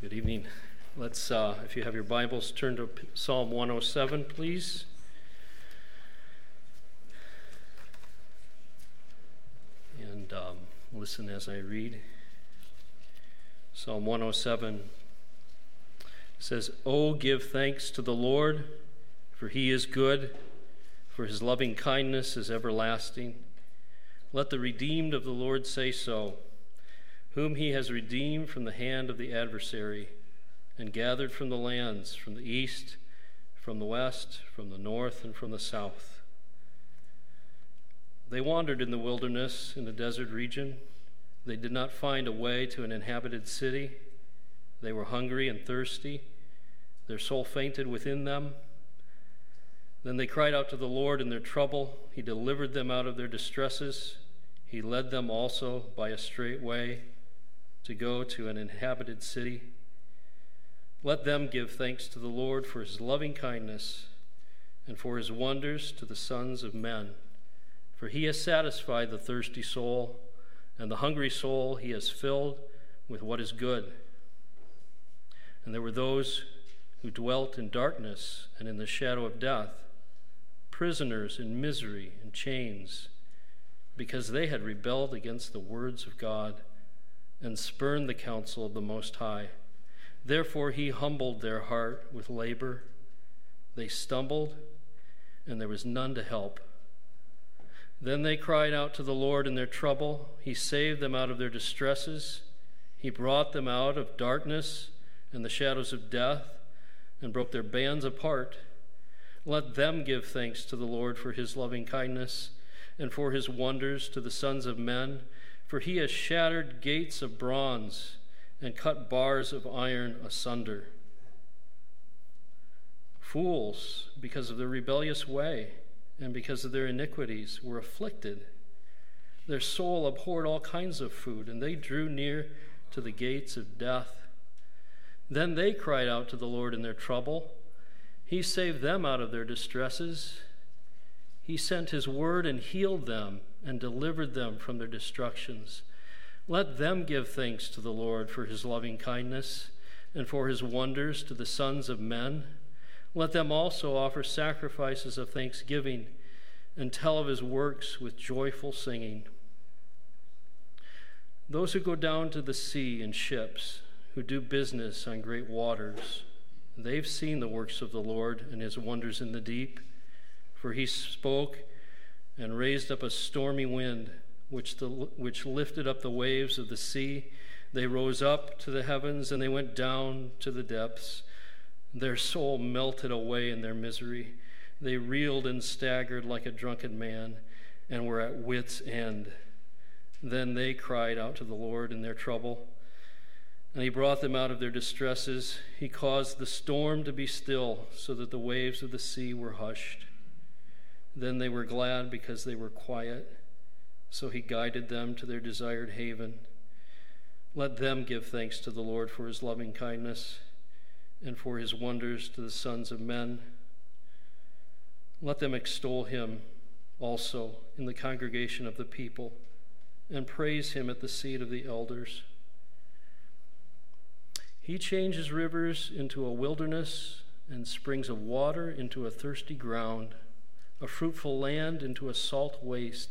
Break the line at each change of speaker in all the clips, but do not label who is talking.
Good evening. Let's, uh, if you have your Bibles, turn to Psalm 107, please. And um, listen as I read. Psalm 107 says, Oh, give thanks to the Lord, for he is good, for his loving kindness is everlasting. Let the redeemed of the Lord say so whom he has redeemed from the hand of the adversary, and gathered from the lands, from the east, from the west, from the north, and from the south. They wandered in the wilderness, in the desert region. They did not find a way to an inhabited city. They were hungry and thirsty. Their soul fainted within them. Then they cried out to the Lord in their trouble. He delivered them out of their distresses. He led them also by a straight way to go to an inhabited city. Let them give thanks to the Lord for his loving kindness and for his wonders to the sons of men. For he has satisfied the thirsty soul, and the hungry soul he has filled with what is good. And there were those who dwelt in darkness and in the shadow of death, prisoners in misery and chains, because they had rebelled against the words of God and spurned the counsel of the Most High. Therefore, he humbled their heart with labor. They stumbled, and there was none to help. Then they cried out to the Lord in their trouble. He saved them out of their distresses. He brought them out of darkness and the shadows of death and broke their bands apart. Let them give thanks to the Lord for his loving kindness and for his wonders to the sons of men for he has shattered gates of bronze and cut bars of iron asunder. Fools, because of their rebellious way and because of their iniquities, were afflicted. Their soul abhorred all kinds of food, and they drew near to the gates of death. Then they cried out to the Lord in their trouble. He saved them out of their distresses. He sent his word and healed them and delivered them from their destructions. Let them give thanks to the Lord for his loving kindness and for his wonders to the sons of men. Let them also offer sacrifices of thanksgiving and tell of his works with joyful singing. Those who go down to the sea in ships, who do business on great waters, they've seen the works of the Lord and his wonders in the deep. For he spoke and raised up a stormy wind, which, the, which lifted up the waves of the sea. They rose up to the heavens and they went down to the depths. Their soul melted away in their misery. They reeled and staggered like a drunken man and were at wits' end. Then they cried out to the Lord in their trouble, and he brought them out of their distresses. He caused the storm to be still, so that the waves of the sea were hushed. Then they were glad because they were quiet. So he guided them to their desired haven. Let them give thanks to the Lord for his loving kindness and for his wonders to the sons of men. Let them extol him also in the congregation of the people and praise him at the seat of the elders. He changes rivers into a wilderness and springs of water into a thirsty ground a fruitful land into a salt waste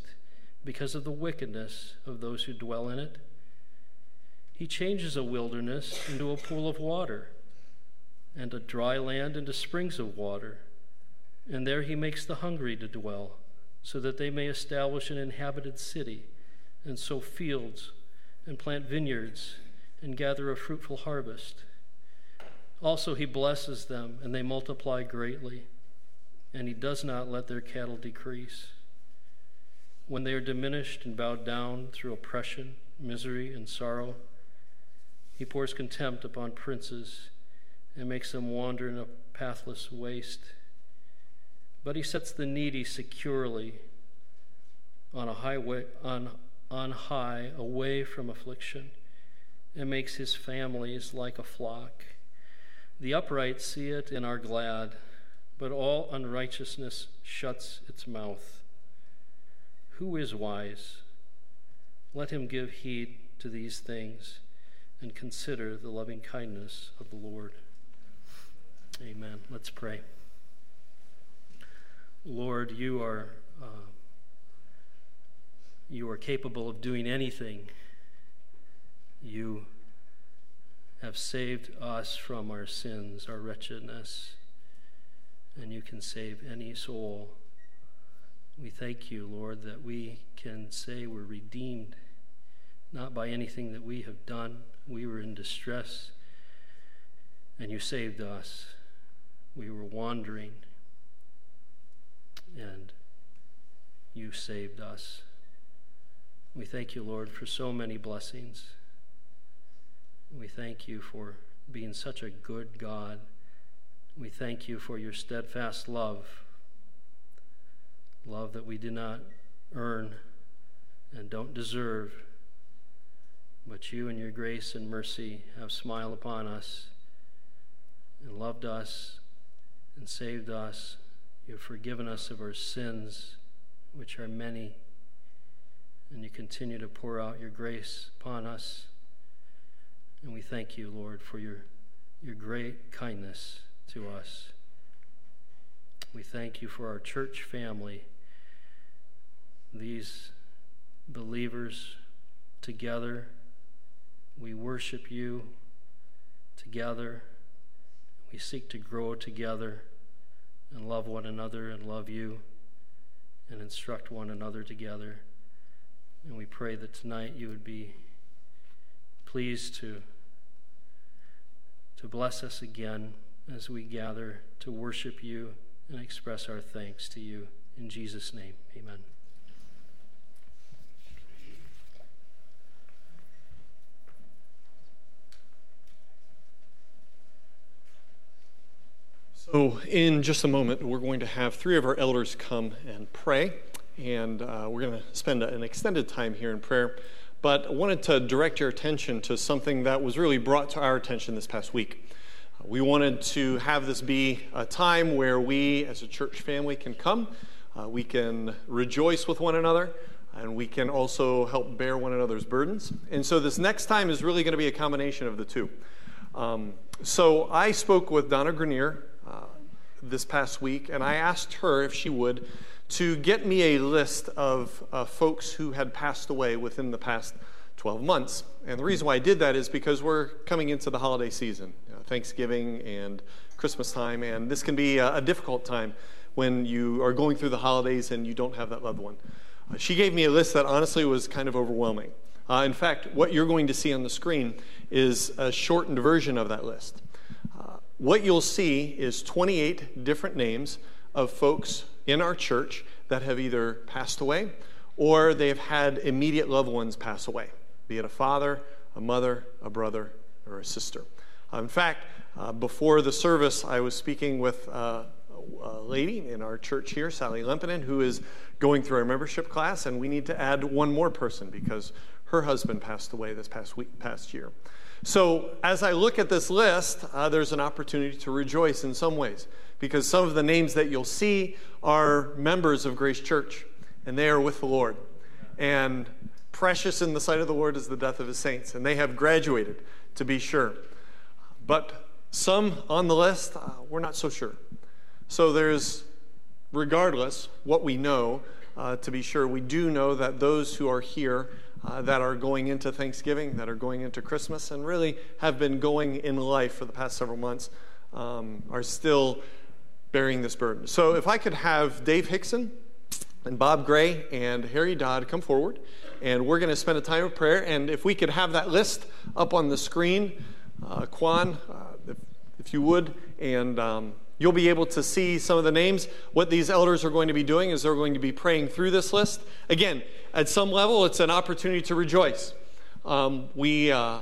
because of the wickedness of those who dwell in it. He changes a wilderness into a pool of water, and a dry land into springs of water. And there he makes the hungry to dwell, so that they may establish an inhabited city, and sow fields, and plant vineyards, and gather a fruitful harvest. Also, he blesses them, and they multiply greatly and he does not let their cattle decrease. When they are diminished and bowed down through oppression, misery, and sorrow, he pours contempt upon princes and makes them wander in a pathless waste. But he sets the needy securely on a highway on, on high away from affliction and makes his families like a flock. The upright see it and are glad but all unrighteousness shuts its mouth. Who is wise? Let him give heed to these things. and consider the loving kindness of the Lord. Amen. Let's pray. Lord, you are uh, you are capable of doing anything. You have saved us from our sins, our wretchedness, and you can save any soul. We thank you, Lord, that we can say we're redeemed, not by anything that we have done. We were in distress, and you saved us. We were wandering, and you saved us. We thank you, Lord, for so many blessings. We thank you for being such a good God. We thank you for your steadfast love, love that we do not earn and don't deserve, but you, in your grace and mercy, have smiled upon us and loved us and saved us. You have forgiven us of our sins, which are many, and you continue to pour out your grace upon us. And we thank you, Lord, for your, your great kindness to us. We thank you for our church family, these believers together. We worship you together. We seek to grow together and love one another and love you and instruct one another together. And we pray that tonight you would be pleased to, to bless us again as we gather to worship you and express our thanks to you. In Jesus' name, amen.
So, in just a moment, we're going to have three of our elders come and pray, and uh, we're going to spend an extended time here in prayer but I wanted to direct your attention to something that was really brought to our attention this past week. We wanted to have this be a time where we, as a church family, can come, uh, we can rejoice with one another, and we can also help bear one another's burdens. And so, this next time is really going to be a combination of the two. Um, so, I spoke with Donna Grenier uh, this past week, and I asked her if she would to get me a list of uh, folks who had passed away within the past 12 months. And the reason why I did that is because we're coming into the holiday season, Thanksgiving and Christmas time, and this can be a, a, difficult time when you are going through the holidays and you don't have that loved one. Uh, she gave me a list that honestly was kind of overwhelming. Uh, in fact, what you're going to see on the screen is a shortened version of that list. Uh, what you'll see is 28 different names of folks in our church that have either passed away or they have had immediate loved ones pass away, be it a father, a mother, a brother, or a sister. Uh, in fact, uh, before the service, I was speaking with uh, a lady in our church here, Sally Lempinen, who is going through our membership class, and we need to add one more person because her husband passed away this past week, past year. So, as I look at this list, uh, there's an opportunity to rejoice in some ways because some of the names that you'll see are members of Grace Church and they are with the Lord. And precious in the sight of the Lord is the death of his saints, and they have graduated, to be sure. But some on the list, uh, we're not so sure. So, there's, regardless what we know, uh, to be sure, we do know that those who are here uh, that are going into Thanksgiving, that are going into Christmas, and really have been going in life for the past several months, um, are still bearing this burden. So, if I could have Dave Hickson and Bob Gray and Harry Dodd come forward, and we're going to spend a time of prayer. And if we could have that list up on the screen, uh, Quan, uh, if, if, you would, and um, You'll be able to see some of the names. What these elders are going to be doing is they're going to be praying through this list. Again, at some level, it's an opportunity to rejoice. Um, we uh, uh,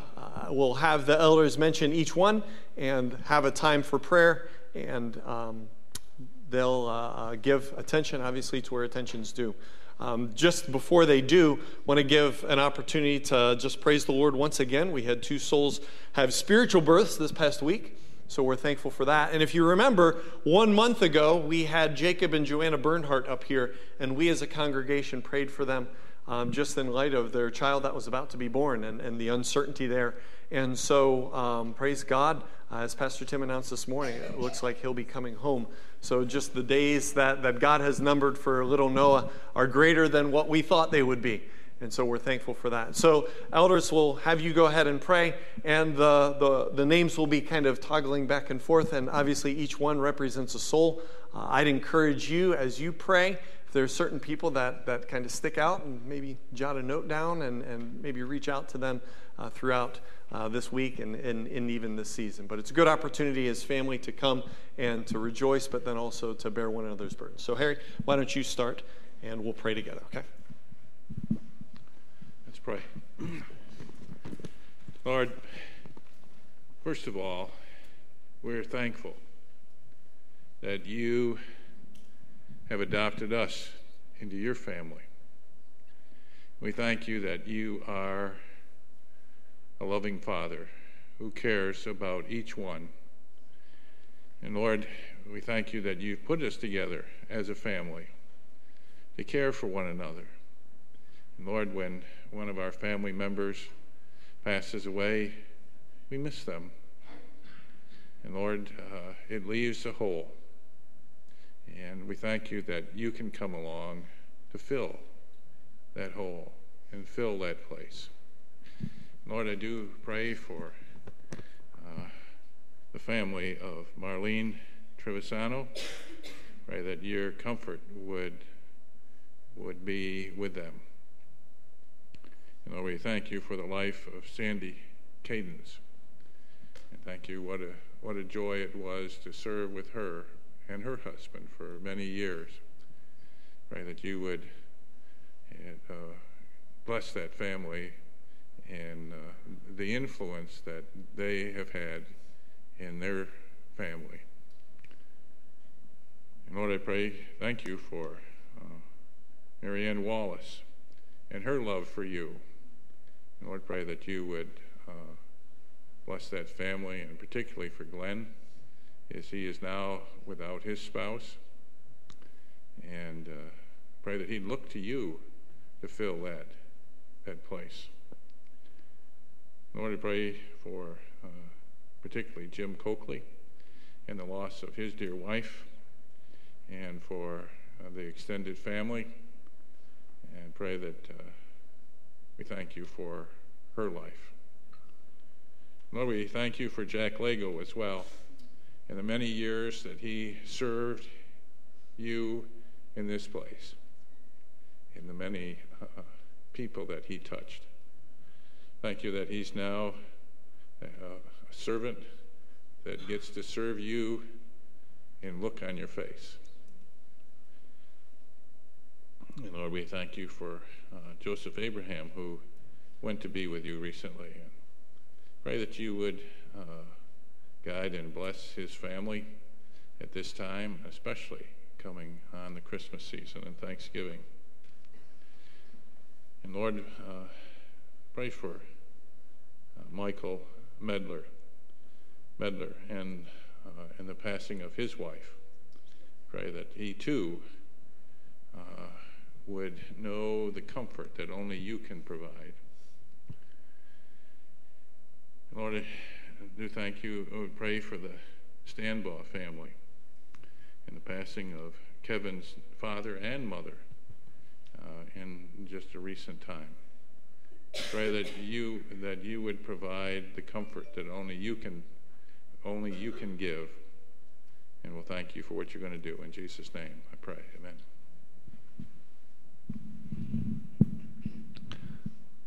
will have the elders mention each one and have a time for prayer, and um, they'll uh, give attention, obviously, to where attention's due. Um, just before they do, want to give an opportunity to just praise the Lord once again. We had two souls have spiritual births this past week. So we're thankful for that. And if you remember, one month ago, we had Jacob and Joanna Bernhardt up here, and we as a congregation prayed for them um, just in light of their child that was about to be born and, and the uncertainty there. And so, um, praise God. Uh, as Pastor Tim announced this morning, it looks like he'll be coming home. So, just the days that, that God has numbered for little Noah are greater than what we thought they would be. And so we're thankful for that. So, elders will have you go ahead and pray, and the, the, the names will be kind of toggling back and forth, and obviously each one represents a soul. Uh, I'd encourage you as you pray, if there are certain people that, that kind of stick out, and maybe jot a note down and, and maybe reach out to them uh, throughout uh, this week and, and, and even this season. But it's a good opportunity as family to come and to rejoice, but then also to bear one another's burdens. So, Harry, why don't you start, and we'll pray together, okay?
Let's pray. Lord, first of all, we're thankful that you have adopted us into your family. We thank you that you are a loving Father who cares about each one. And Lord, we thank you that you've put us together as a family to care for one another. And Lord, when one of our family members passes away, we miss them. And Lord, uh, it leaves a hole. And we thank you that you can come along to fill that hole and fill that place. Lord, I do pray for uh, the family of Marlene Trevisano. Pray that your comfort would would be with them. And Lord, we thank you for the life of Sandy Cadence. And thank you, what a, what a joy it was to serve with her and her husband for many years. Pray that you would uh, bless that family and uh, the influence that they have had in their family. And Lord, I pray, thank you for uh, Marianne Wallace and her love for you. And Lord, pray that you would uh, bless that family, and particularly for Glenn, as he is now without his spouse. And uh, pray that he'd look to you to fill that, that place. Lord, I pray for uh, particularly Jim Coakley and the loss of his dear wife, and for uh, the extended family, and pray that uh, we thank you for her life. Lord, we thank you for Jack Lego as well and the many years that he served you in this place and the many uh, people that he touched. Thank you that he's now a, a servant that gets to serve you and look on your face. And Lord, we thank you for uh, Joseph Abraham, who went to be with you recently. And pray that you would uh, guide and bless his family at this time, especially coming on the Christmas season and Thanksgiving. And Lord, uh, pray for uh, Michael Medler, Medler, and uh, and the passing of his wife. Pray that he too uh, would know the comfort that only you can provide. Lord, I do thank you. I would pray for the Stanbaugh family and the passing of Kevin's father and mother uh, in just a recent time. Pray that you that you would provide the comfort that only you can only you can give. And we'll thank you for what you're going to do. In Jesus' name, I pray. Amen.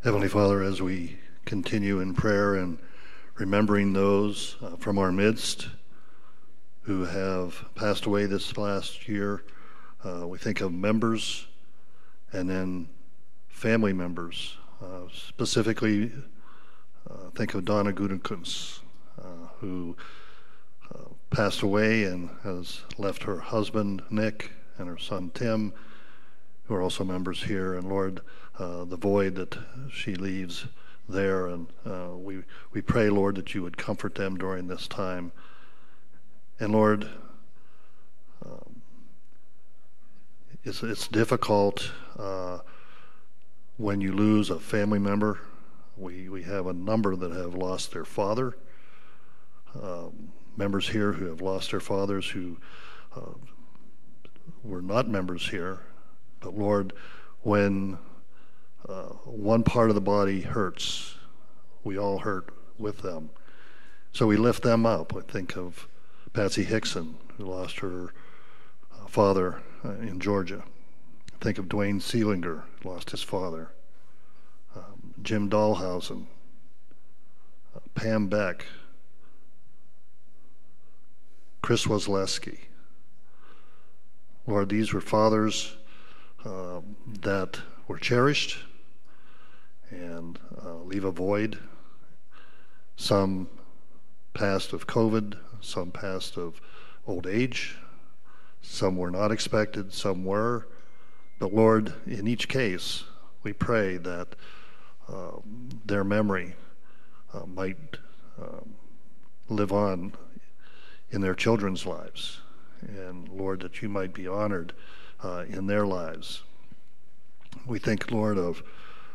Heavenly Father, as we continue in prayer and remembering those uh, from our midst who have passed away this last year, uh, we think of members and then family members. Specifically, uh, think of Donna Gudenkunz, uh, who uh, passed away and has left her husband, Nick, and her son, Tim who are also members here. And Lord, uh, the void that she leaves there, and we we pray, Lord, that you would comfort them during this time. And Lord, um, it's it's difficult uh, when you lose a family member, we, we have a number that have lost their father, um, members here who have lost their fathers who uh, were not members here. But Lord, when uh, one part of the body hurts, we all hurt with them. So we lift them up. I think of Patsy Hickson, who lost her uh, father uh, in Georgia. Think of Dwayne Seelinger, lost his father. Um, Jim Dahlhausen, uh, Pam Beck, Chris Wozleski. Lord, these were fathers uh, that were cherished and uh, leave a void. Some passed of COVID, some passed of old age, some were not expected, some were. But Lord, in each case, we pray that uh, their memory uh, might um, live on in their children's lives. And Lord, that you might be honored uh, in their lives. We think, Lord, of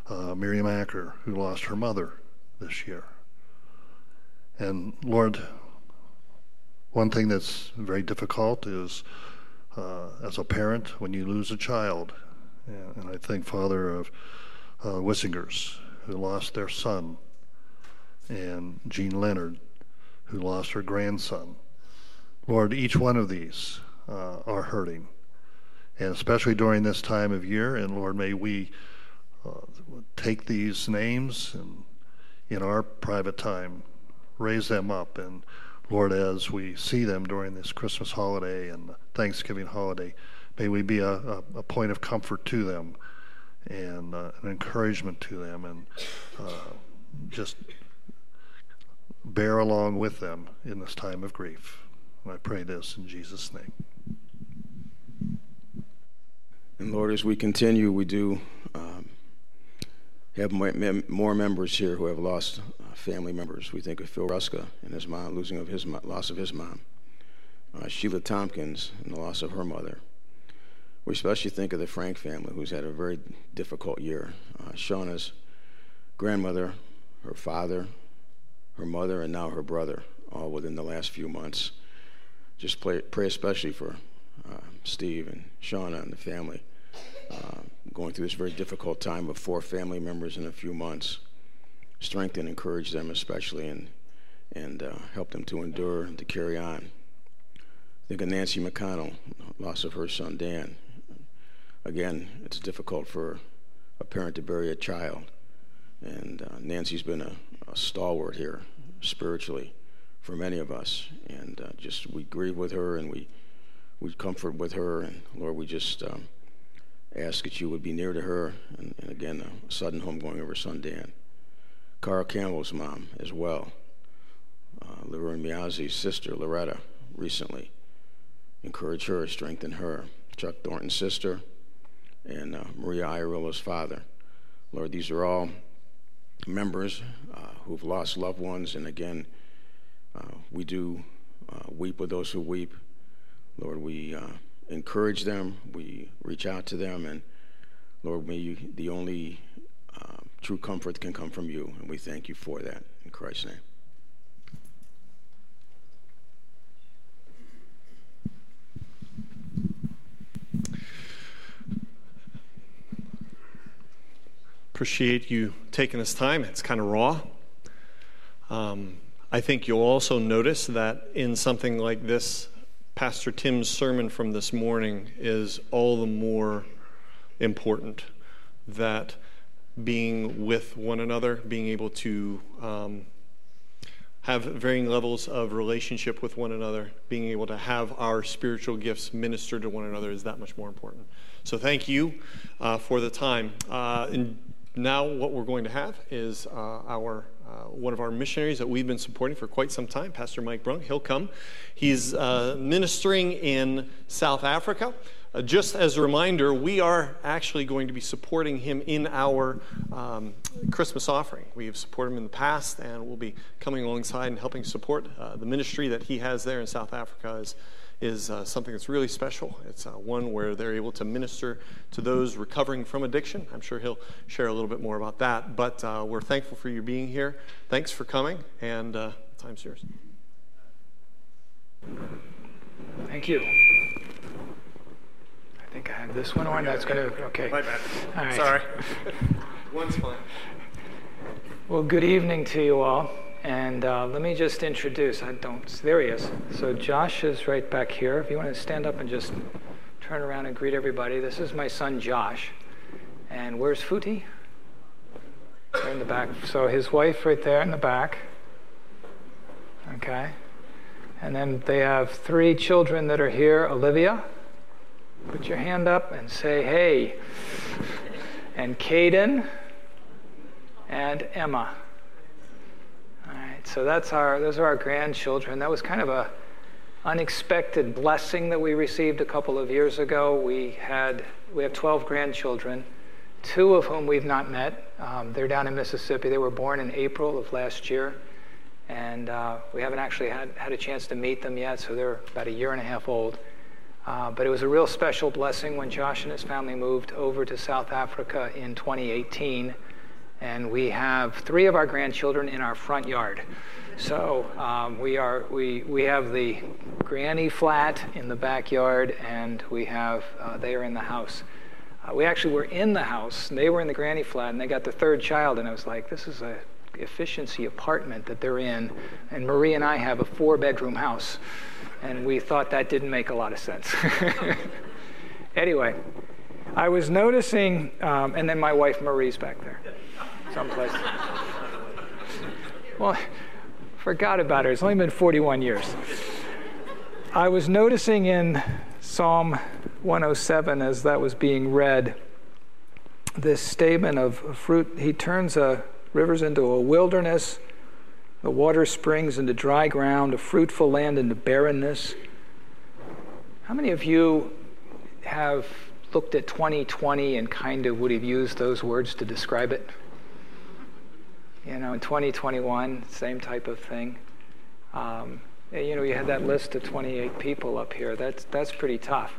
uh, Miriam Acker, who lost her mother this year. And Lord, one thing that's very difficult is uh, as a parent when you lose a child. And, I think, Father, of uh, Wissingers, who lost their son, and Jean Leonard, who lost her grandson. Lord, each one of these uh, are hurting, and especially during this time of year. And Lord, may we uh, take these names and in our private time raise them up. And Lord, as we see them during this Christmas holiday and Thanksgiving holiday, may we be a, a, a point of comfort to them and uh, an encouragement to them and uh, just bear along with them in this time of grief. And I pray this in Jesus' name.
And Lord, as we continue, we do um, have more members here who have lost uh, family members. We think of Phil Ruska and his mom, losing of his loss of his mom. Uh, Sheila Tompkins and the loss of her mother. We especially think of the Frank family, who's had a very difficult year. Uh, Shauna's grandmother, her father, her mother, and now her brother, all within the last few months. Just pray, pray especially for uh, Steve and Shauna and the family. Going through this very difficult time of four family members in a few months. Strengthen encourage them, especially, and, and uh, help them to endure and to carry on. Think of Nancy McConnell, loss of her son Dan. Again, it's difficult for a parent to bury a child. And uh, Nancy's been a, a, stalwart here spiritually for many of us. And uh, just we grieve with her and we, we comfort with her. And Lord, we just um, ask that you would be near to her. And, and again, a sudden homegoing of her son Dan. Carl Campbell's mom as well. Uh, Laverne Miazzi's sister, Loretta, recently. Encourage her, strengthen her. Chuck Thornton's sister, and uh, Maria Iarilla's father. Lord, these are all members uh, who've lost loved ones, and again, uh, we do uh, weep with those who weep. Lord, we uh, encourage them, we reach out to them, and Lord, may you, the only uh, true comfort can come from you, and we thank you for that. In Christ's name.
Appreciate you taking this time. It's kind of raw. Um, I think you'll also notice that in something like this, Pastor Tim's sermon from this morning is all the more important. That being with one another, being able to um, have varying levels of relationship with one another, being able to have our spiritual gifts minister to one another is that much more important. So, thank you uh, for the time. Uh, and now, what we're going to have is uh, our uh, one of our missionaries that we've been supporting for quite some time, Pastor Mike Brunk. He'll come. He's uh, ministering in South Africa. Uh, just as a reminder, we are actually going to be supporting him in our um, Christmas offering. We have supported him in the past, and we'll be coming alongside and helping support uh, the ministry that he has there in South Africa as, is uh, something that's really special. It's uh, one where they're able to minister to those recovering from addiction. I'm sure he'll share a little bit more about that. But uh, we're thankful for you being here. Thanks for coming, and uh, time's yours.
Thank you. I think I have this one on. That's going to, okay.
My bad.
All right.
Sorry. One's fine.
Well, good evening to you all. And uh, let me just introduce, I don't, there he is. So Josh is right back here. If you want to stand up and just turn around and greet everybody. This is my son Josh. And where's Futi? In the back. So his wife right there in the back. Okay. And then they have three children that are here. Olivia, put your hand up and say hey. And Caden and Emma. So that's our those are our grandchildren. That was kind of a unexpected blessing that we received a couple of years ago. We had we have 12 grandchildren, two of whom we've not met. Um, they're down in Mississippi. They were born in April of last year, and uh, we haven't actually had, had a chance to meet them yet. So they're about a year and a half old. Uh, but it was a real special blessing when Josh and his family moved over to South Africa in 2018 and we have three of our grandchildren in our front yard. So um, we are we we have the granny flat in the backyard, and we have uh, they are in the house. Uh, we actually were in the house, and they were in the granny flat, and they got the third child, and I was like, this is a efficiency apartment that they're in, and Marie and I have a four-bedroom house, and we thought that didn't make a lot of sense. anyway, I was noticing, um, and then my wife Marie's back there someplace. well, forgot about her. It's only been 41 years. I was noticing in Psalm 107 as that was being read this statement of fruit. He turns a, rivers into a wilderness, the water springs into dry ground, a fruitful land into barrenness. How many of you have looked at 2020 and kind of would have used those words to describe it? You know, in 2021, same type of thing. Um, you know, you had that list of 28 people up here. That's that's pretty tough.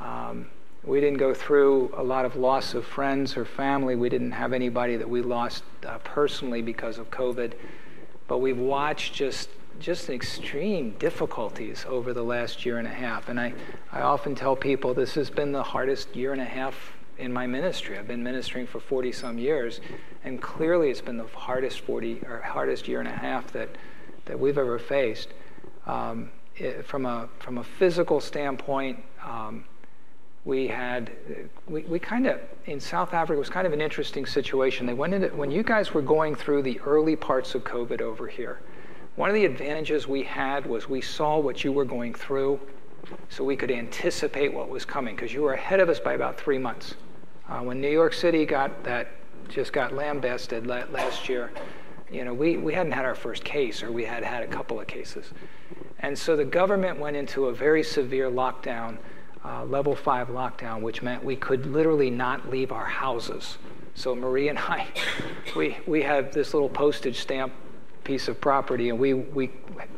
Um, we didn't go through a lot of loss of friends or family. We didn't have anybody that we lost uh, personally because of COVID, but we've watched just just extreme difficulties over the last year and a half. And I, I often tell people this has been the hardest year and a half in my ministry. I've been ministering for 40 some years, and clearly it's been the hardest 40 or hardest year and a half that, that we've ever faced. Um, it, from a from a physical standpoint, um, we had we, we kind of in South Africa it was kind of an interesting situation. They went into when you guys were going through the early parts of COVID over here. One of the advantages we had was we saw what you were going through so we could anticipate what was coming because you were ahead of us by about three months. Uh, when New York City got that, just got lambasted last year, you know, we, we hadn't had our first case or we had had a couple of cases. And so the government went into a very severe lockdown, uh, level five lockdown, which meant we could literally not leave our houses. So Marie and I, we, we had this little postage stamp piece of property, and we, we,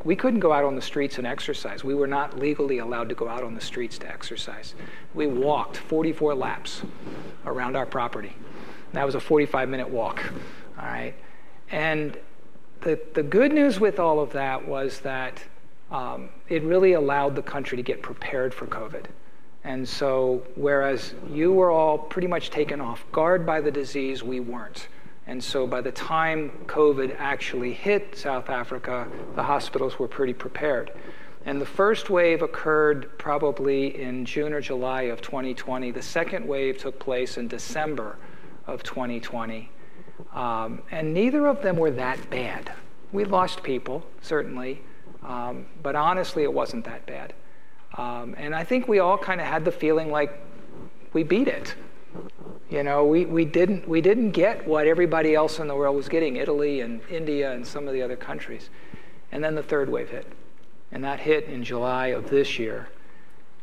we couldn't go out on the streets and exercise. We were not legally allowed to go out on the streets to exercise. We walked 44 laps around our property. That was a 45 minute walk, all right? And the, the good news with all of that was that um, it really allowed the country to get prepared for COVID. And so, whereas you were all pretty much taken off guard by the disease, we weren't. And so by the time COVID actually hit South Africa, the hospitals were pretty prepared. And the first wave occurred probably in June or July of 2020. The second wave took place in December of 2020. Um, and neither of them were that bad. We lost people, certainly, um, but honestly, it wasn't that bad. Um, and I think we all kind of had the feeling like we beat it. You know, we, we, didn't, we didn't get what everybody else in the world was getting Italy and India and some of the other countries. And then the third wave hit. And that hit in July of this year.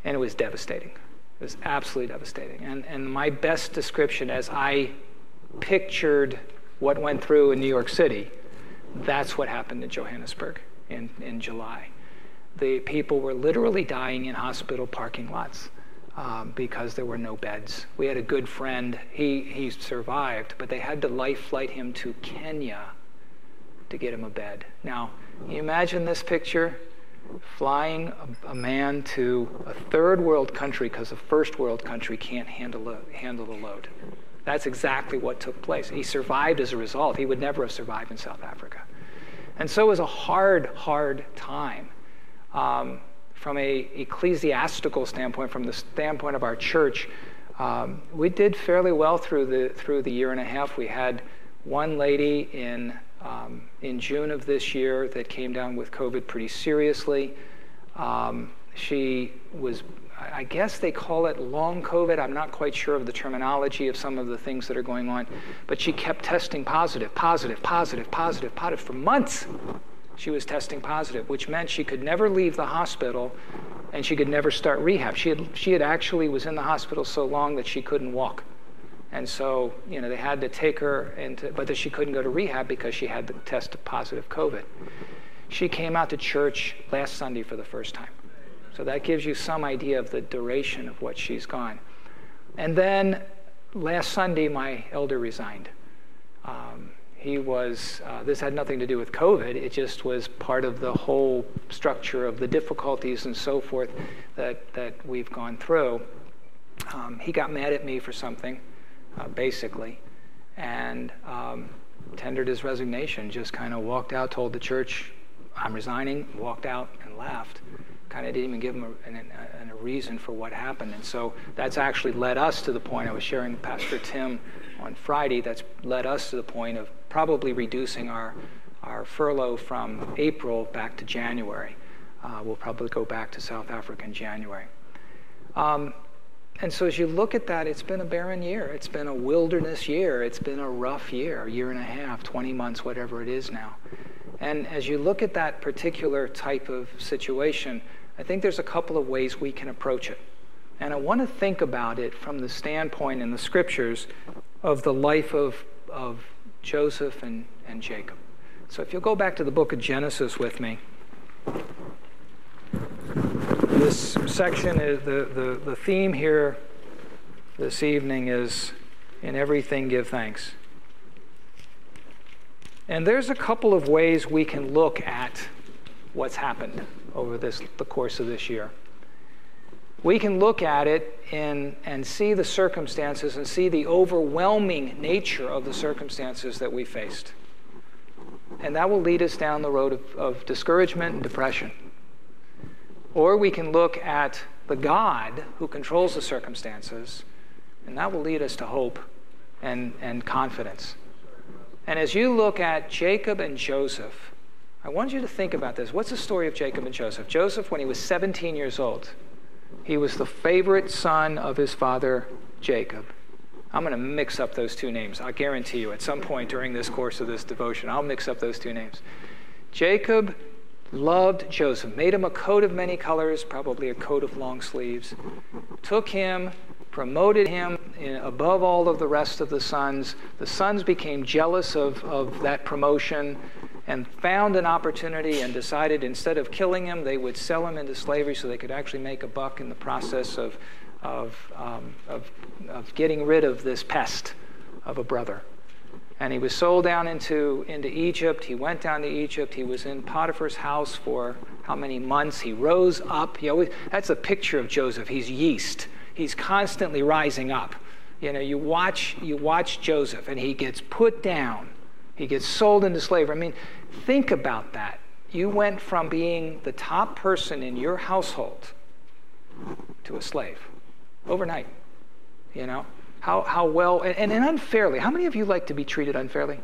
And it was devastating. It was absolutely devastating. And, and my best description, as I pictured what went through in New York City, that's what happened in Johannesburg in, in July. the people were literally dying in hospital parking lots um, because there were no beds. We had a good friend. He, he survived, but they had to life flight him to Kenya to get him a bed. Now, you imagine this picture? Flying a, a man to a third world country because a first world country can't handle, handle the load. That's exactly what took place. He survived as a result. He would never have survived in South Africa. And so it was a hard, hard time. Um, from a ecclesiastical standpoint, from the standpoint of our church, um, we did fairly well through the through the year and a half. We had one lady in um, in June of this year that came down with COVID pretty seriously. Um, she was, I guess they call it long COVID. I'm not quite sure of the terminology of some of the things that are going on, but she kept testing positive, positive, positive, positive, positive for months she was testing positive, which meant she could never leave the hospital and she could never start rehab. She had, she had actually was in the hospital so long that she couldn't walk. And so, you know, they had to take her into, but that she couldn't go to rehab because she had the test of positive COVID. She came out to church last Sunday for the first time. So that gives you some idea of the duration of what she's gone. And then last Sunday, my elder resigned. Um, he was, uh, this had nothing to do with COVID, it just was part of the whole structure of the difficulties and so forth that, that we've gone through. Um, he got mad at me for something, uh, basically, and um, tendered his resignation, just kind of walked out, told the church, I'm resigning, walked out and left. Kind of didn't even give him a, a, a reason for what happened. And so that's actually led us to the point I was sharing with Pastor Tim on Friday, that's led us to the point of probably reducing our, our furlough from April back to January. Uh, we'll probably go back to South Africa in January. Um, and so as you look at that, it's been a barren year. It's been a wilderness year. It's been a rough year, a year and a half, 20 months, whatever it is now. And as you look at that particular type of situation, I think there's a couple of ways we can approach it. And I want to think about it from the standpoint in the scriptures of the life of, of Joseph and, and Jacob. So if you'll go back to the book of Genesis with me. This section is the, the, the theme here this evening is in everything give thanks. And there's a couple of ways we can look at what's happened over this, the course of this year we can look at it and, and see the circumstances and see the overwhelming nature of the circumstances that we faced. And that will lead us down the road of, of discouragement and depression. Or we can look at the God who controls the circumstances, and that will lead us to hope and, and confidence. And as you look at Jacob and Joseph, I want you to think about this. What's the story of Jacob and Joseph? Joseph, when he was 17 years old, he was the favorite son of his father, Jacob. I'm going to mix up those two names. I guarantee you, at some point during this course of this devotion, I'll mix up those two names. Jacob loved Joseph, made him a coat of many colors, probably a coat of long sleeves, took him, promoted him above all of the rest of the sons. The sons became jealous of, of that promotion and found an opportunity and decided instead of killing him, they would sell him into slavery so they could actually make a buck in the process of, of, um, of, of getting rid of this pest of a brother. And he was sold down into, into Egypt. He went down to Egypt. He was in Potiphar's house for how many months? He rose up. He always, that's a picture of Joseph. He's yeast. He's constantly rising up. You know, you watch, you watch Joseph, and he gets put down he gets sold into slavery. I mean, think about that. You went from being the top person in your household to a slave overnight. You know? How, how well, and, and unfairly. How many of you like to be treated unfairly?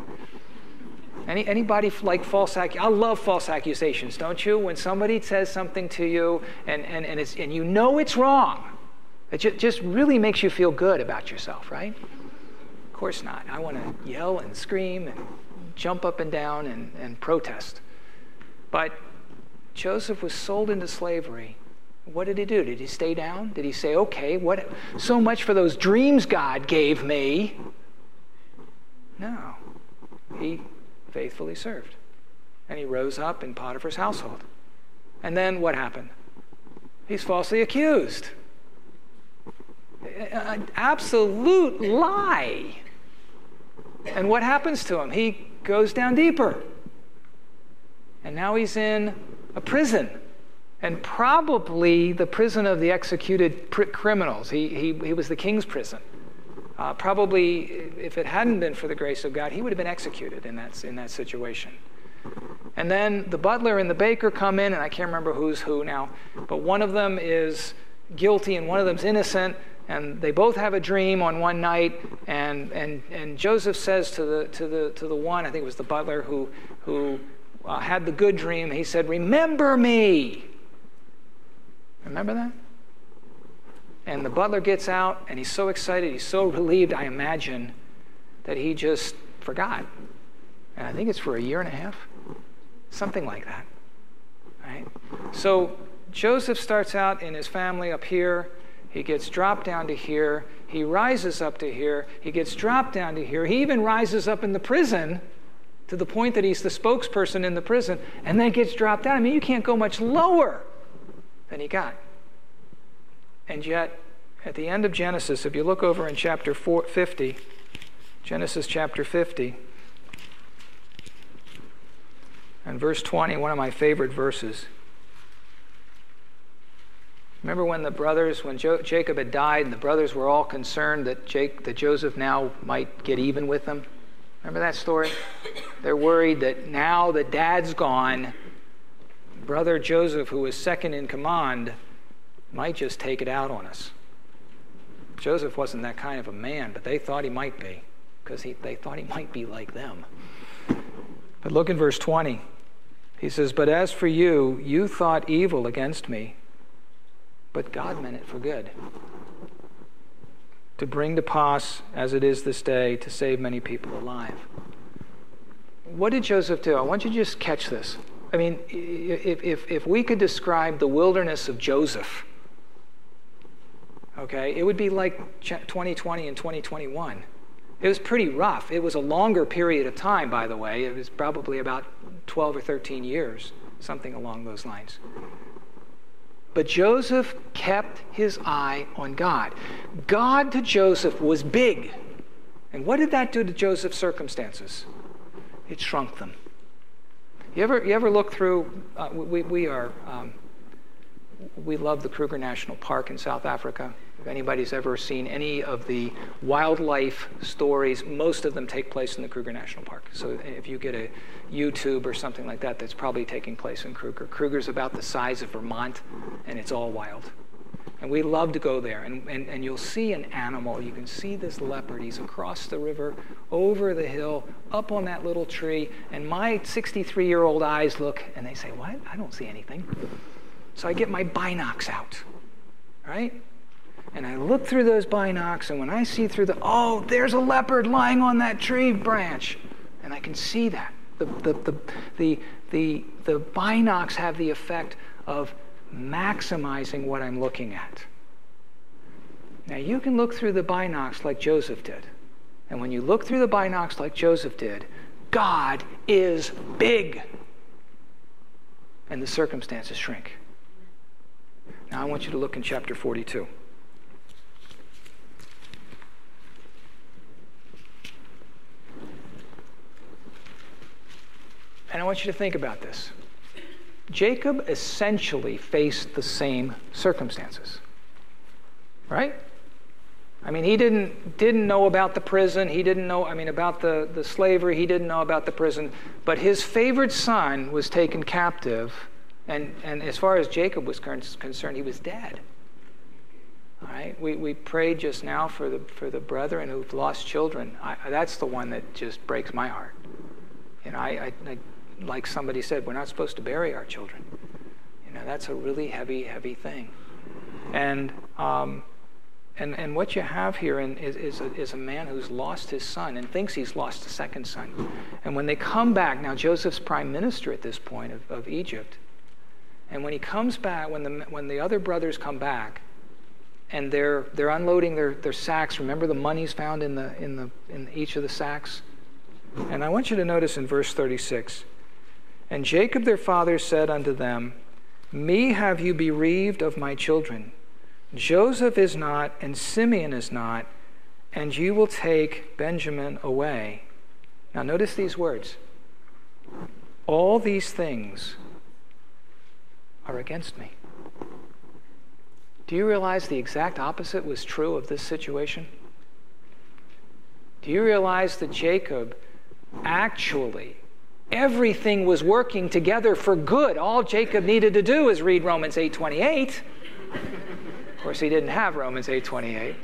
Any, anybody like false accusations? I love false accusations, don't you? When somebody says something to you and, and, and, it's, and you know it's wrong, it just really makes you feel good about yourself, right? Of course not. I want to yell and scream and jump up and down and, and protest. But Joseph was sold into slavery. What did he do? Did he stay down? Did he say, okay, what so much for those dreams God gave me? No. He faithfully served. And he rose up in Potiphar's household. And then what happened? He's falsely accused. An absolute lie. And what happens to him? He goes down deeper. And now he's in a prison. And probably the prison of the executed pr- criminals. He, he, he was the king's prison. Uh, probably, if it hadn't been for the grace of God, he would have been executed in that, in that situation. And then the butler and the baker come in, and I can't remember who's who now, but one of them is guilty and one of them's innocent, and they both have a dream on one night, and, and, and Joseph says to the, to, the, to the one, I think it was the butler who, who uh, had the good dream, he said, Remember me. Remember that? And the butler gets out, and he's so excited, he's so relieved, I imagine, that he just forgot. And I think it's for a year and a half, something like that. Right? So Joseph starts out in his family up here. He gets dropped down to here. He rises up to here. He gets dropped down to here. He even rises up in the prison to the point that he's the spokesperson in the prison and then gets dropped down. I mean, you can't go much lower than he got. And yet, at the end of Genesis, if you look over in chapter 50, Genesis chapter 50, and verse 20, one of my favorite verses. Remember when the brothers, when jo- Jacob had died, and the brothers were all concerned that, Jake, that Joseph now might get even with them? Remember that story? They're worried that now that dad's gone, brother Joseph, who was second in command, might just take it out on us. Joseph wasn't that kind of a man, but they thought he might be, because they thought he might be like them. But look in verse 20. He says, But as for you, you thought evil against me, but God meant it for good. To bring to pass, as it is this day, to save many people alive. What did Joseph do? I want you to just catch this. I mean, if, if, if we could describe the wilderness of Joseph, okay, it would be like 2020 and 2021. It was pretty rough. It was a longer period of time, by the way. It was probably about 12 or 13 years, something along those lines. But Joseph kept his eye on God. God to Joseph was big. And what did that do to Joseph's circumstances? It shrunk them. You ever, you ever look through, uh, we, we are, um, we love the Kruger National Park in South Africa. If anybody's ever seen any of the wildlife stories, most of them take place in the Kruger National Park. So if you get a YouTube or something like that, that's probably taking place in Kruger. Kruger's about the size of Vermont, and it's all wild. And we love to go there. And, and, and you'll see an animal. You can see this leopard. He's across the river, over the hill, up on that little tree. And my 63 year old eyes look and they say, What? I don't see anything. So I get my binocs out, right? And I look through those binocs, and when I see through the, oh, there's a leopard lying on that tree branch. And I can see that. The, the, the, the, the, the binocs have the effect of maximizing what I'm looking at. Now, you can look through the binocs like Joseph did. And when you look through the binocs like Joseph did, God is big. And the circumstances shrink. Now, I want you to look in chapter 42. And I want you to think about this. Jacob essentially faced the same circumstances. Right? I mean, he didn't, didn't know about the prison. He didn't know, I mean, about the, the slavery. He didn't know about the prison. But his favorite son was taken captive. And, and as far as Jacob was concerned, he was dead. All right? We, we prayed just now for the, for the brethren who've lost children. I, that's the one that just breaks my heart. Know, I, I, I like somebody said, we're not supposed to bury our children. You know, that's a really heavy, heavy thing. And, um, and, and what you have here in, is, is, a, is a man who's lost his son and thinks he's lost a second son. And when they come back, now Joseph's prime minister at this point of, of Egypt, and when he comes back, when the, when the other brothers come back, and they're, they're unloading their, their sacks, remember the money's found in, the, in, the, in each of the sacks? And I want you to notice in verse 36 and Jacob their father said unto them, Me have you bereaved of my children. Joseph is not, and Simeon is not, and you will take Benjamin away. Now, notice these words. All these things are against me. Do you realize the exact opposite was true of this situation? Do you realize that Jacob actually everything was working together for good. All Jacob needed to do is read Romans 8:28. Of course, he didn't have Romans 8:28.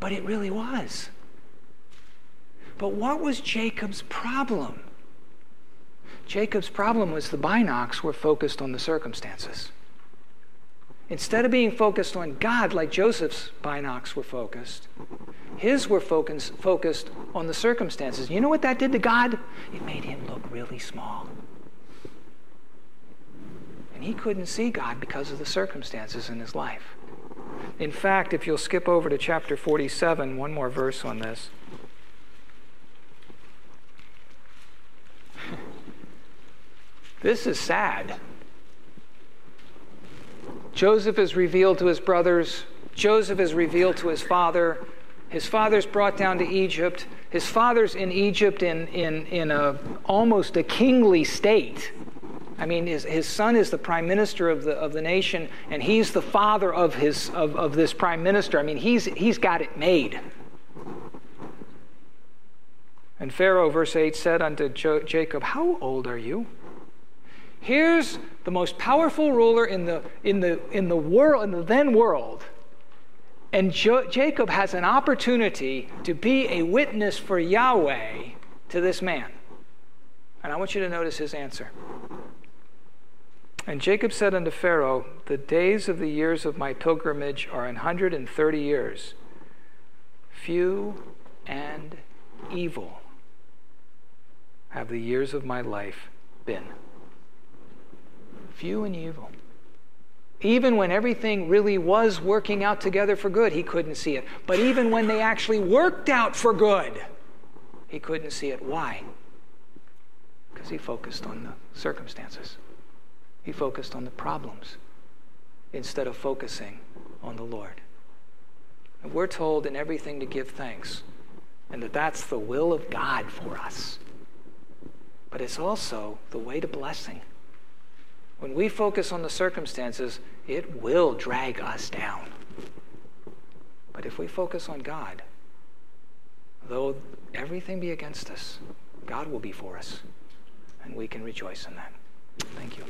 But it really was. But what was Jacob's problem? Jacob's problem was the binocs were focused on the circumstances. Instead of being focused on God like Joseph's binocs were focused, his were focus, focused on the circumstances. You know what that did to God? It made him look really small. And he couldn't see God because of the circumstances in his life. In fact, if you'll skip over to chapter 47, one more verse on this. this is sad. Joseph is revealed to his brothers. Joseph is revealed to his father. His father's brought down to Egypt. His father's in Egypt in, in, in a, almost a kingly state. I mean, his, his son is the prime minister of the, of the nation, and he's the father of, his, of, of this prime minister. I mean, he's, he's got it made. And Pharaoh, verse 8, said unto jo- Jacob, How old are you? Here's the most powerful ruler in the, in the, in the world, in the then world. And jo- Jacob has an opportunity to be a witness for Yahweh to this man. And I want you to notice his answer. And Jacob said unto Pharaoh, The days of the years of my pilgrimage are an hundred and thirty years. Few and evil have the years of my life been few and evil. Even when everything really was working out together for good, he couldn't see it. But even when they actually worked out for good, he couldn't see it. Why? Because he focused on the circumstances, he focused on the problems instead of focusing on the Lord. And we're told in everything to give thanks, and that that's the will of God for us. But it's also the way to blessing. When we focus on the circumstances, it will drag us down. But if we focus on God, though everything be against us, God will be for us, and we can rejoice in that. Thank you.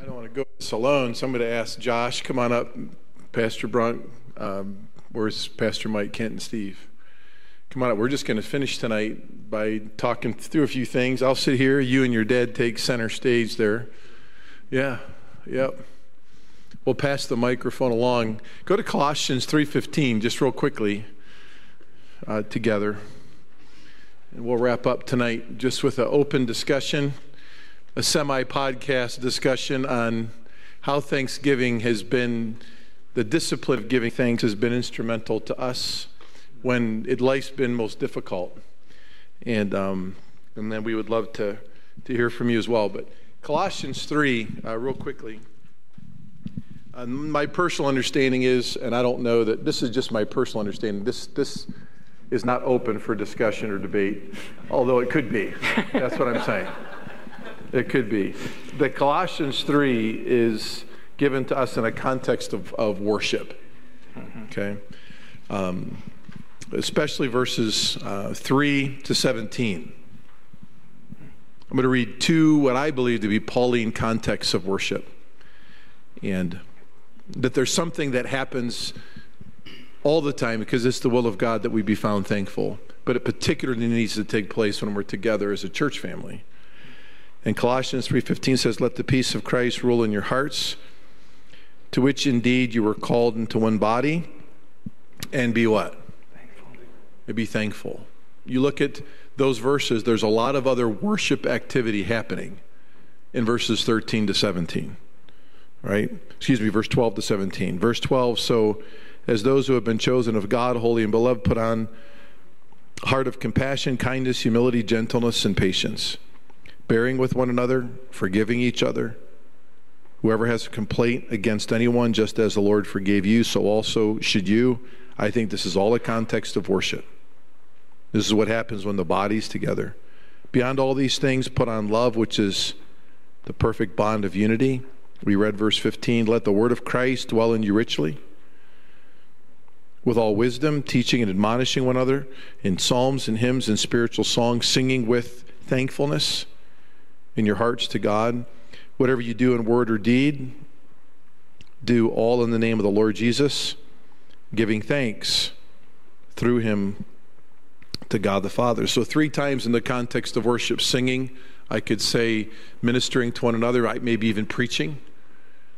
I don't want to go this alone, so I'm going to ask Josh, come on up, Pastor Brunt. Um, Where's Pastor Mike, Kent, and Steve? Come on up. We're just going to finish tonight by talking through a few things. I'll sit here. You and your dad take center stage there. Yeah, yep. We'll pass the microphone along. Go to Colossians 3.15 just real quickly uh, together. And we'll wrap up tonight just with an open discussion, a semi-podcast discussion on how Thanksgiving has been the discipline of giving thanks has been instrumental to us when it, life's been most difficult. And, um, and then we would love to, to hear from you as well. But Colossians 3, uh, real quickly. Uh, my personal understanding is, and I don't know that this is just my personal understanding, this, this is not open for discussion or debate, although it could be. That's what I'm saying. It could be. The Colossians 3 is given to us in a context of, of worship. Okay? Um, especially verses uh, 3 to 17. I'm going to read two, what I believe to be Pauline contexts of worship. And that there's something that happens all the time because it's the will of God that we be found thankful. But it particularly needs to take place when we're together as a church family. And Colossians 3:15 says, "Let the peace of Christ rule in your hearts, to which indeed you were called into one body, and be what? Thankful. And be thankful. You look at those verses, there's a lot of other worship activity happening in verses 13 to 17. Right? Excuse me, verse 12 to 17. Verse 12, so as those who have been chosen of God, holy and beloved, put on heart of compassion, kindness, humility, gentleness, and patience, bearing with one another, forgiving each other. Whoever has a complaint against anyone, just as the Lord forgave you, so also should you. I think this is all a context of worship. This is what happens when the body's together. Beyond all these things, put on love, which is the perfect bond of unity. We read verse 15 let the word of Christ dwell in you richly with all wisdom, teaching and admonishing one another in psalms and hymns and spiritual songs, singing with thankfulness in your hearts to God. Whatever you do in word or deed, do all in the name of the Lord Jesus, giving thanks through him to God the Father. So, three times in the context of worship, singing, I could say ministering to one another, maybe even preaching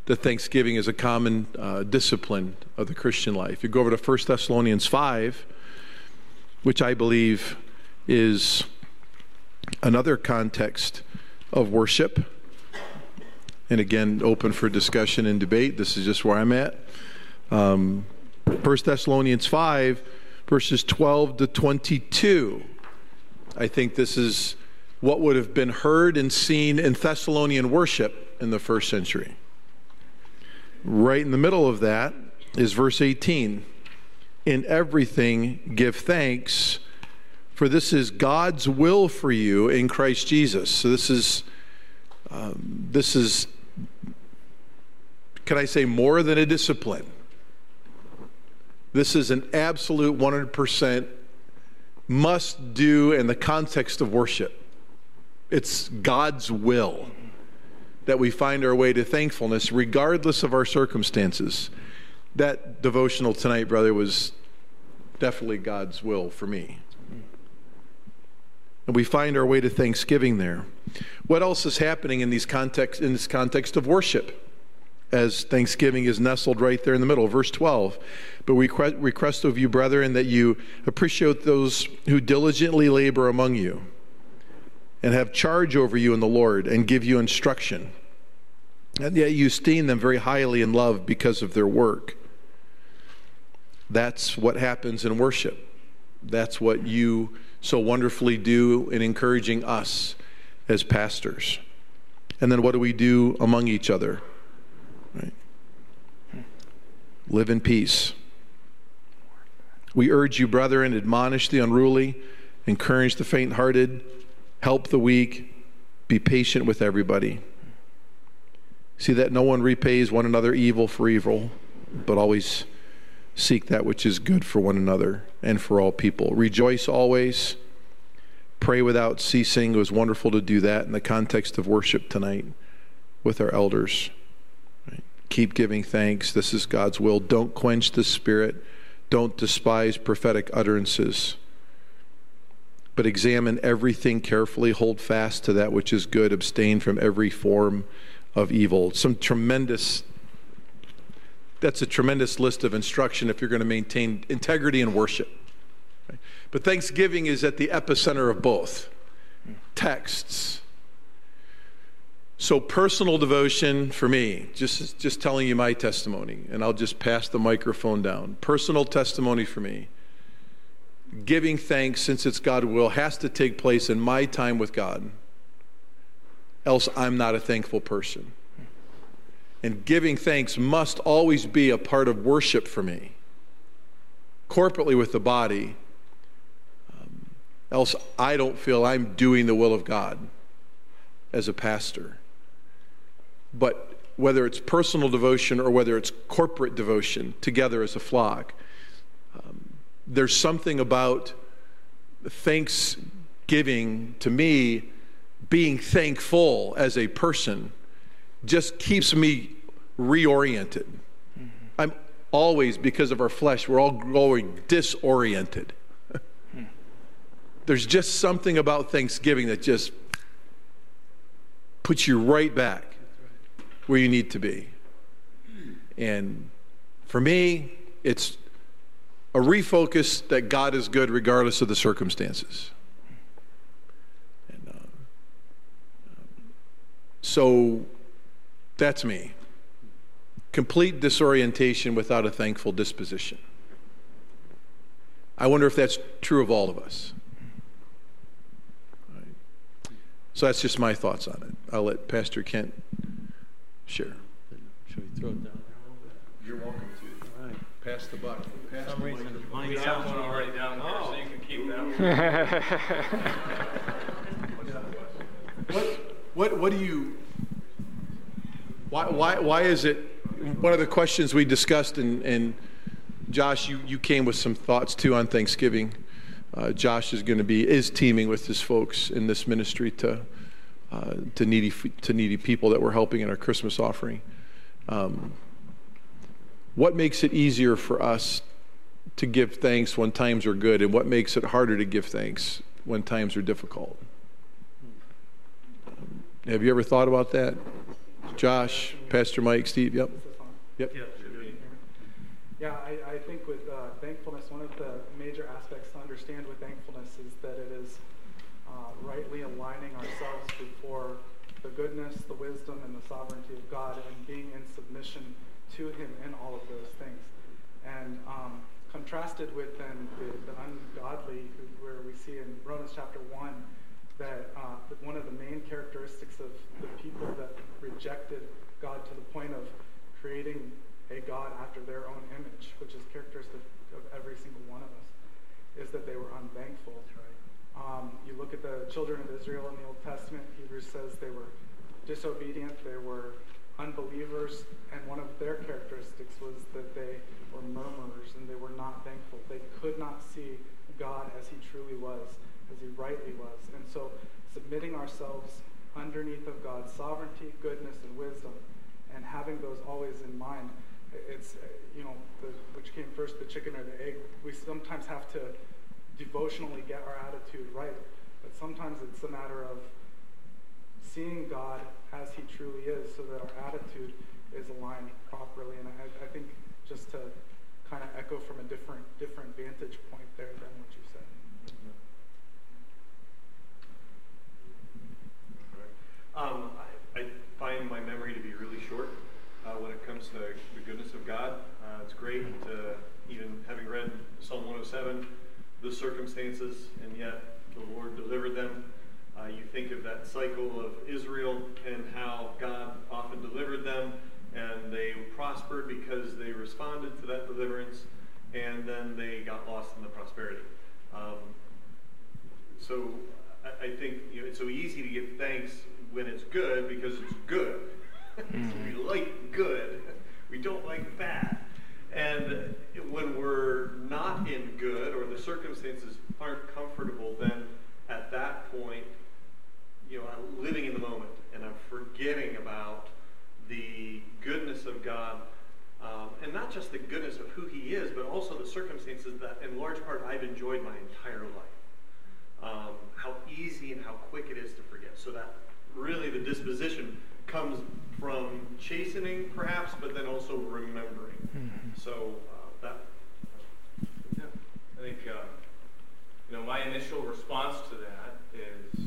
that Thanksgiving is a common uh, discipline of the Christian life. You go over to 1 Thessalonians 5, which I believe is another context of worship. And again, open for discussion and debate. This is just where I'm at. Um, 1 Thessalonians 5, verses 12 to 22. I think this is what would have been heard and seen in Thessalonian worship in the first century. Right in the middle of that is verse 18. In everything, give thanks, for this is God's will for you in Christ Jesus. So this is, um, this is, can I say, more than a discipline? This is an absolute 100% must do in the context of worship. It's God's will that we find our way to thankfulness regardless of our circumstances. That devotional tonight, brother, was definitely God's will for me. And we find our way to thanksgiving there. What else is happening in these context in this context of worship? As Thanksgiving is nestled right there in the middle, verse 12. But we request of you, brethren, that you appreciate those who diligently labor among you and have charge over you in the Lord and give you instruction. And yet you esteem them very highly in love because of their work. That's what happens in worship. That's what you so wonderfully do in encouraging us as pastors. And then what do we do among each other? Right? Live in peace. We urge you, brethren, admonish the unruly, encourage the faint hearted help the weak, be patient with everybody. See that no one repays one another evil for evil, but always seek that which is good for one another and for all people. Rejoice always. Pray without ceasing. It was wonderful to do that in the context of worship tonight with our elders. Keep giving thanks. This is God's will. Don't quench the spirit. Don't despise prophetic utterances but examine everything carefully, hold fast to that which is good, abstain from every form of evil. Some tremendous, that's a tremendous list of instruction if you're going to maintain integrity in worship. But Thanksgiving is at the epicenter of both texts. So, personal devotion for me, just, just telling you my testimony, and I'll just pass the microphone down. Personal testimony for me giving thanks, since it's God's will, has to take place in my time with God. Else, I'm not a thankful person. And giving thanks must always be a part of worship for me, corporately with the body. Um, else, I don't feel I'm doing the will of God as a pastor. But whether it's personal devotion or whether it's corporate devotion together as a flock, there's something about thanksgiving to me, being thankful as a person, just keeps me reoriented. Mm-hmm. I'm always, because of our flesh, we're all growing disoriented. Hmm. There's just something about Thanksgiving that just puts you right back where you need to be. And for me, it's a refocus that God is good regardless of the circumstances. And, uh, so that's me. complete disorientation without a thankful disposition. I wonder if that's true of all of us. So that's just my thoughts on it. I'll let Pastor Kent share.
Should we throw it down there a little bit?
You're welcome to.
All right.
Pass the buck. Pass
some
the
reason,
microphone.
mine
We have
sounds
one already down there, so you can keep that one.
What, what, what do you, why, why, why is it, one of the questions we discussed, and, and Josh, you, you came with some thoughts too on Thanksgiving. Uh, Josh is going to be, is teaming with his folks in this ministry to, uh, to, needy, to needy people that we're helping in our Christmas offering. Um, what makes it easier for us to give thanks when times are good, and what makes it harder to give thanks when times are difficult? Have you ever thought about that? Josh, Pastor Mike, Steve, yep. Yep.
Yeah, I, I think with uh, thankfulness, one of the major aspects to understand with thankfulness is that it is uh, rightly aligning ourselves before the goodness, the wisdom, and the sovereignty of God and being in submission to Him in all of those things. And um, contrasted with then the, the ungodly, where we see in Romans chapter 1 that uh, one of the main characteristics of the people that rejected God to the point of creating a God after their own image, which is characteristic of every single one of us, is that they were unthankful. Um, you look at the children of Israel in the Old Testament, Hebrews says they were disobedient, they were unbelievers, and one of their characteristics was that they were murmurers and they were not thankful. They could not see God as he truly was, as he rightly was. And so submitting ourselves underneath of God's sovereignty, goodness, and wisdom, and having those always in mind, it's, you know, the, which came first, the chicken or the egg. We sometimes have to devotionally get our attitude right, but sometimes it's a matter of seeing God as he truly is so that our attitude is aligned properly. And I, I think just to kind of echo from a different, different vantage point there than what you said.
Um, I, I find my memory to be really short uh, when it comes to the goodness of God. Uh, it's great to, even having read Psalm 107, the circumstances, and yet the Lord delivered them. Uh, you think of that cycle of Israel and how God often delivered them, and they prospered because they responded to that deliverance, and then they got lost in the prosperity. Um, so I, I think you know, it's so easy to give thanks when it's good because it's good. we like good, we don't like bad. And when we're not in good or the circumstances aren't comfortable, then at that point, you know, I'm living in the moment and I'm forgetting about the goodness of God. Um, and not just the goodness of who He is, but also the circumstances that, in large part, I've enjoyed my entire life. Um, how easy and how quick it is to forget. So that really the disposition comes from chastening, perhaps, but then also remembering. Mm-hmm. So uh, that.
Yeah, I think uh, you know my initial response to that is,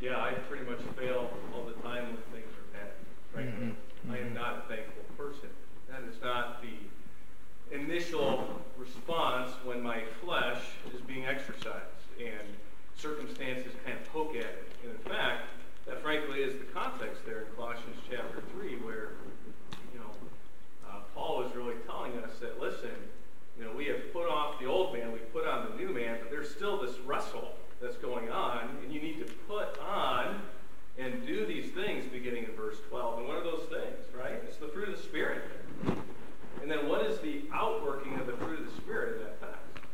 yeah, I pretty much fail all the time when things are bad. Right? Mm-hmm. I am mm-hmm. not a thankful person. That is not the initial response when my flesh is being exercised and circumstances kind of poke at it. And in fact, that frankly is the context there in Colossians chapter 3, where, you know, uh, Paul is really telling us that, listen, you know, we have put off the old man, we've put on the new man, but there's still this wrestle that's going on, and you need to put on and do these things beginning in verse 12. And what are those things, right? It's the fruit of the Spirit. And then what is the outworking of the fruit of the Spirit in that text?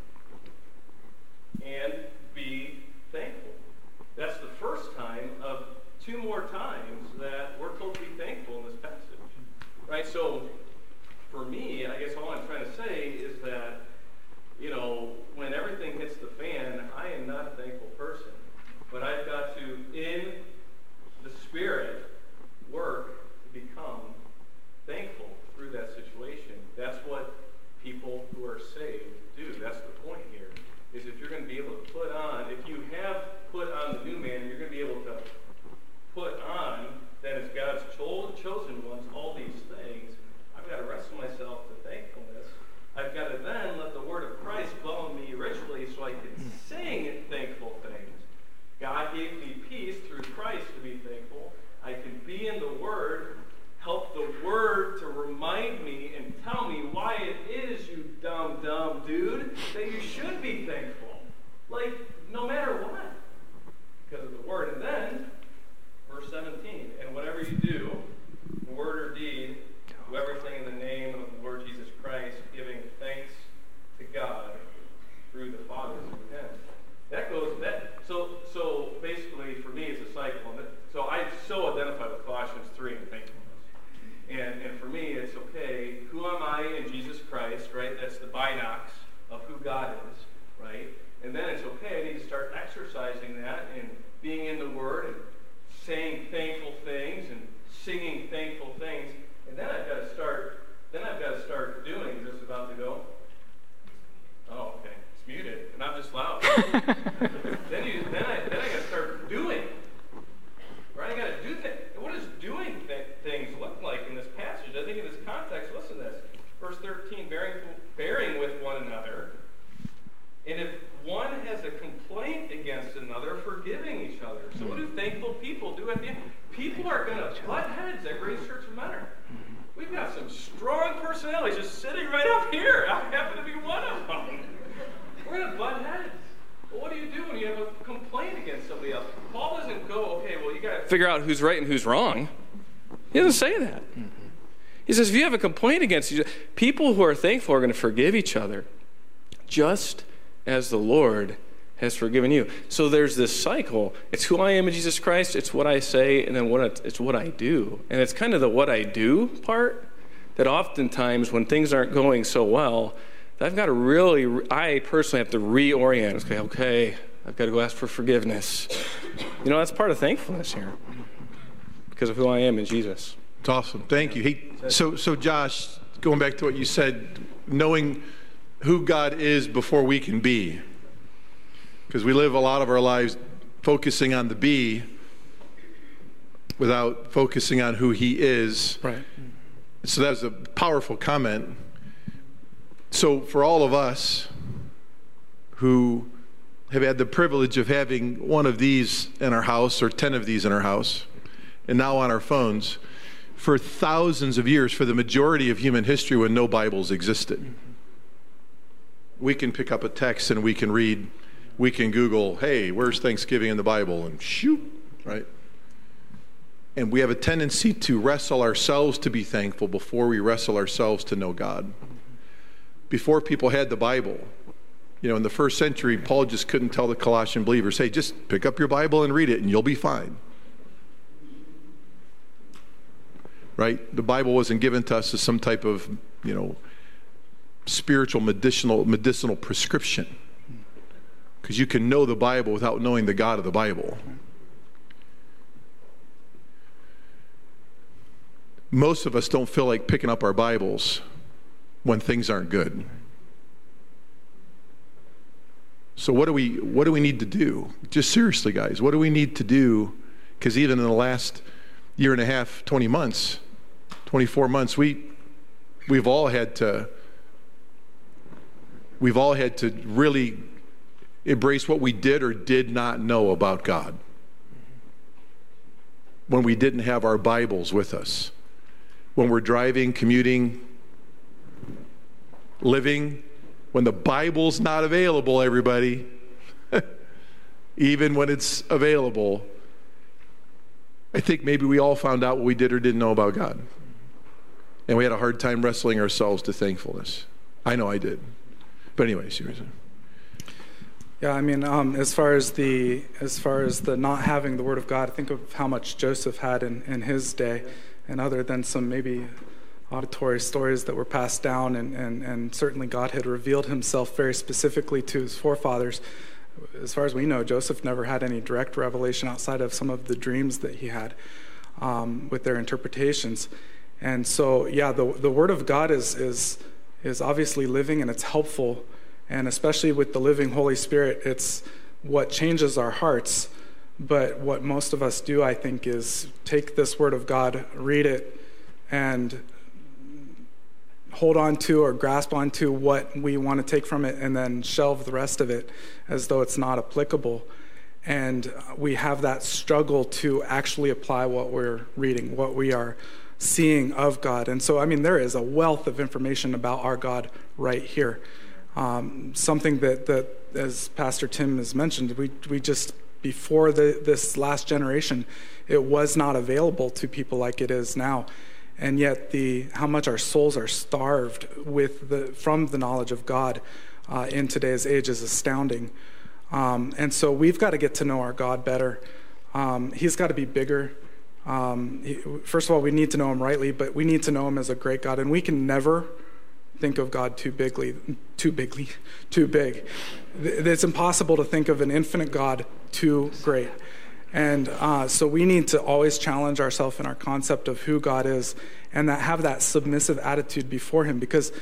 And be thankful. That's the first time of two more times that we're told to be thankful in this passage. Right? So, for me, I guess all I'm trying to say is that, you know, when everything hits the fan, I am not a thankful person. But I've got to, in the Spirit, work to become put on, if you have put on the new man, you're going to be able to put on, then as God's cho, chosen ones, all these things, I've got to wrestle myself to thankfulness. I've got to then let the word of Christ dwell in me richly so I can sing thankful things. God gave me peace through Christ to be thankful. I can be in the word, help the word to remind me and tell me why it is, you dumb, dumb dude, that you should be thankful. Like, no matter what, because of the word. And then, verse 17, and whatever you do, word or deed, do everything in the name of the Lord Jesus Christ, giving thanks to God through the Father through him. That goes that so so basically for me it's a cycle you have a complaint against you, people who are thankful are going to forgive each other, just as the Lord has forgiven you. So there's this cycle. It's who I am in Jesus Christ. It's what I say, and then what it's what I do. And it's kind of the what I do part that oftentimes when things aren't going so well, I've got to really, I personally have to reorient. Okay, okay, I've got to go ask for forgiveness. You know, that's part of thankfulness here because of who I am in Jesus.
It's awesome. Thank you. He, so, so Josh, going back to what you said, knowing who God is before we can be, because we live a lot of our lives focusing on the be without focusing on who He is.
Right.
So that was a powerful comment. So, for all of us who have had the privilege of having one of these in our house or 10 of these in our house, and now on our phones, for thousands of years, for the majority of human history, when no Bibles existed, we can pick up a text and we can read, we can Google, hey, where's Thanksgiving in the Bible? And shoot, right? And we have a tendency to wrestle ourselves to be thankful before we wrestle ourselves to know God before people had the Bible. You know, in the first century, Paul just couldn't tell the Colossian believers, hey, just pick up your Bible and read it and you'll be fine. Right? The Bible wasn't given to us as some type of, you know, spiritual medicinal medicinal prescription. Because you can know the Bible without knowing the God of the Bible. Most of us don't feel like picking up our Bibles when things aren't good. So what do we what do we need to do? Just seriously, guys, what do we need to do? Because even in the last year and a half, 20 months, 24 months, we we've all had to we've all had to really embrace what we did or did not know about God. When we didn't have our Bibles with us. When we're driving, commuting, living when the Bible's not available, everybody, even when it's available, I think maybe we all found out what we did or didn't know about God. And we had a hard time wrestling ourselves to thankfulness. I know I did. But anyway, you
yeah, I mean, um, as far as the as far as the not having the Word of God, think of how much Joseph had in, in his day, and other than some maybe auditory stories that were passed down, and, and, and certainly God had revealed himself very specifically to his forefathers. As far as we know, Joseph never had any direct revelation outside of some of the dreams that he had um, with their interpretations. And so, yeah, the, the Word of God is, is, is obviously living and it's helpful. And especially with the living Holy Spirit, it's what changes our hearts. But what most of us do, I think, is take this Word of God, read it, and hold on to or grasp onto what we want to take from it and then shelve the rest of it as though it's not applicable. And we have that struggle to actually apply what we're reading, what we are seeing of God. And so, I mean, there is a wealth of information about our God right here. Um, something that, that, as Pastor Tim has mentioned, we, we just, before the, this last generation, it was not available to people like it is now and yet the how much our souls are starved with the from the knowledge of God uh, in today's age is astounding. Um, and so we've got to get to know our God better. Um, he's got to be bigger. Um, first of all, we need to know him rightly, but we need to know him as a great God, and we can never think of God too bigly, too bigly, too big. It's impossible to think of an infinite God too great. And uh, so we need to always challenge ourselves in our concept of who God is and that have that submissive attitude before Him because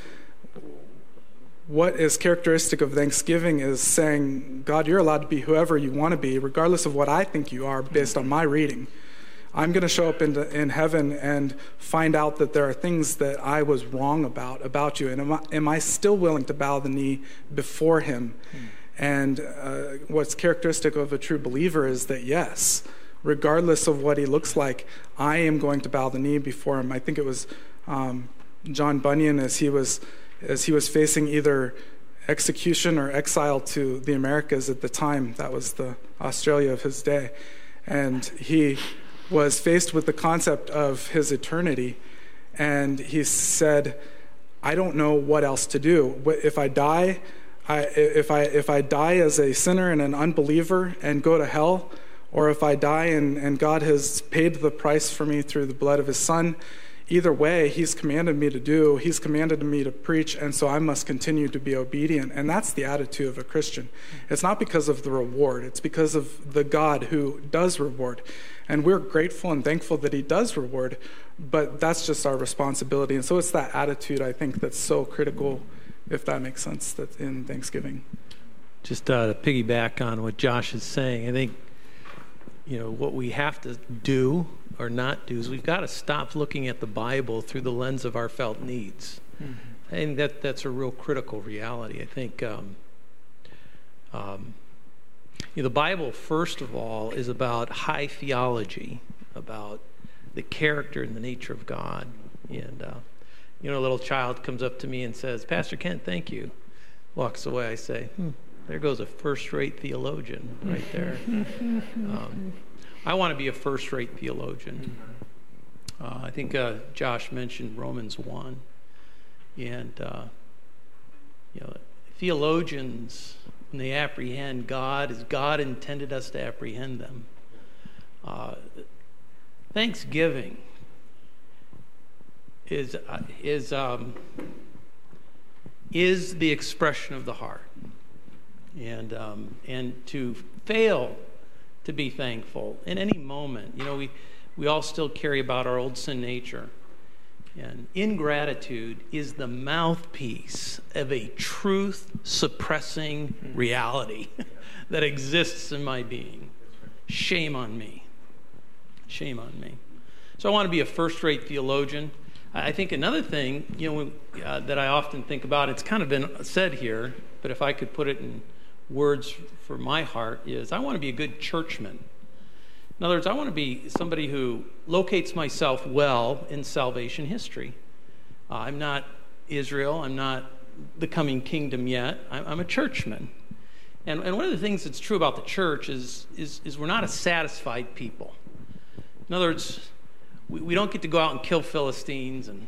what is characteristic of Thanksgiving is saying, God, you're allowed to be whoever you want to be, regardless of what I think you are based on my reading. I'm going to show up in, in heaven and find out that there are things that I was wrong about, about you. And am I, am I still willing to bow the knee before Him? Mm. And uh, what's characteristic of a true believer is that, yes, regardless of what He looks like, I am going to bow the knee before Him. I think it was um, John Bunyan as he was as he was facing either execution or exile to the Americas at the time. That was the Australia of his day. And he was faced with the concept of his eternity. And he said, I don't know what else to do. If I die, I, if, I, if I die as a sinner and an unbeliever and go to hell, or if I die and, and God has paid the price for me through the blood of his son, either way, he's commanded me to do, he's commanded me to preach, and so I must continue to be obedient. And that's the attitude of a Christian. It's not because of the reward, it's because of the God who does reward. And we're grateful and thankful that he does reward, but that's just our responsibility. And so it's that attitude, I think, that's so critical, if that makes sense, that's in Thanksgiving.
Just uh, to piggyback on what Josh is saying, I think you know what we have to do or not do is we've got to stop looking at the Bible through the lens of our felt needs. Mm-hmm. And that that's a real critical reality. I think um, um, you know, the Bible, first of all, is about high theology, about the character and the nature of God. And uh, you know, a little child comes up to me and says, "Pastor Kent, thank you." Walks away. I say, hmm, "There goes a first-rate theologian right there." Um, I want to be a first rate theologian. Uh, I think uh, Josh mentioned Romans 1. And, uh, you know, theologians, when they apprehend God as God intended us to apprehend them, uh, thanksgiving is, uh, is, um, is the expression of the heart. And, um, and to fail to be thankful in any moment. You know, we, we all still carry about our old sin nature. And ingratitude is the mouthpiece of a truth suppressing reality that exists in my being. Shame on me. Shame on me. So I want to be a first rate theologian. I think another thing, you know, uh, that I often think about, it's kind of been said here, but if I could put it in words for my heart is I want to be a good churchman. In other words, I want to be somebody who locates myself well in salvation history. Uh, I'm not Israel, I'm not the coming kingdom yet, I'm, I'm a churchman. And, and one of the things that's true about the church is, is, is we're not a satisfied people. In other words, we, we don't get to go out and kill Philistines and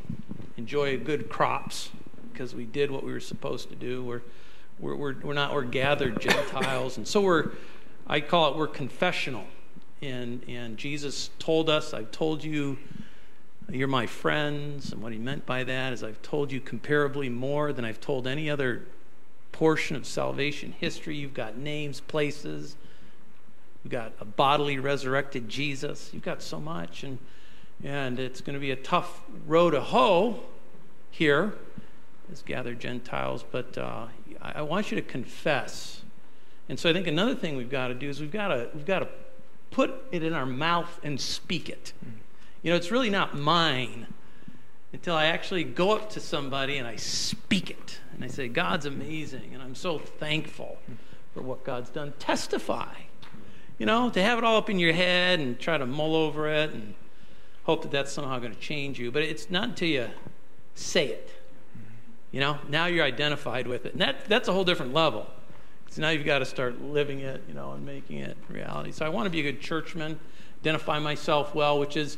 enjoy good crops because we did what we were supposed to do. We're, we're, we're, we're not, we're gathered Gentiles. And so we're, I call it, we're confessional. And, and Jesus told us, I've told you, you're my friends. And what he meant by that is, I've told you comparably more than I've told any other portion of salvation history. You've got names, places. You've got a bodily resurrected Jesus. You've got so much. And, and it's going to be a tough row to hoe here as gathered Gentiles. But uh, I want you to confess. And so I think another thing we've got to do is we've got to, we've got to put it in our mouth and speak it. You know, it's really not mine until I actually go up to somebody and I speak it. And I say, God's amazing, and I'm so thankful for what God's done. Testify. You know, to have it all up in your head and try to mull over it and hope that that's somehow going to change you. But it's not until you say it you know, now you're identified with it. And that, that's a whole different level. So now you've got to start living it, you know, and making it reality. So I want to be a good churchman, identify myself well, which is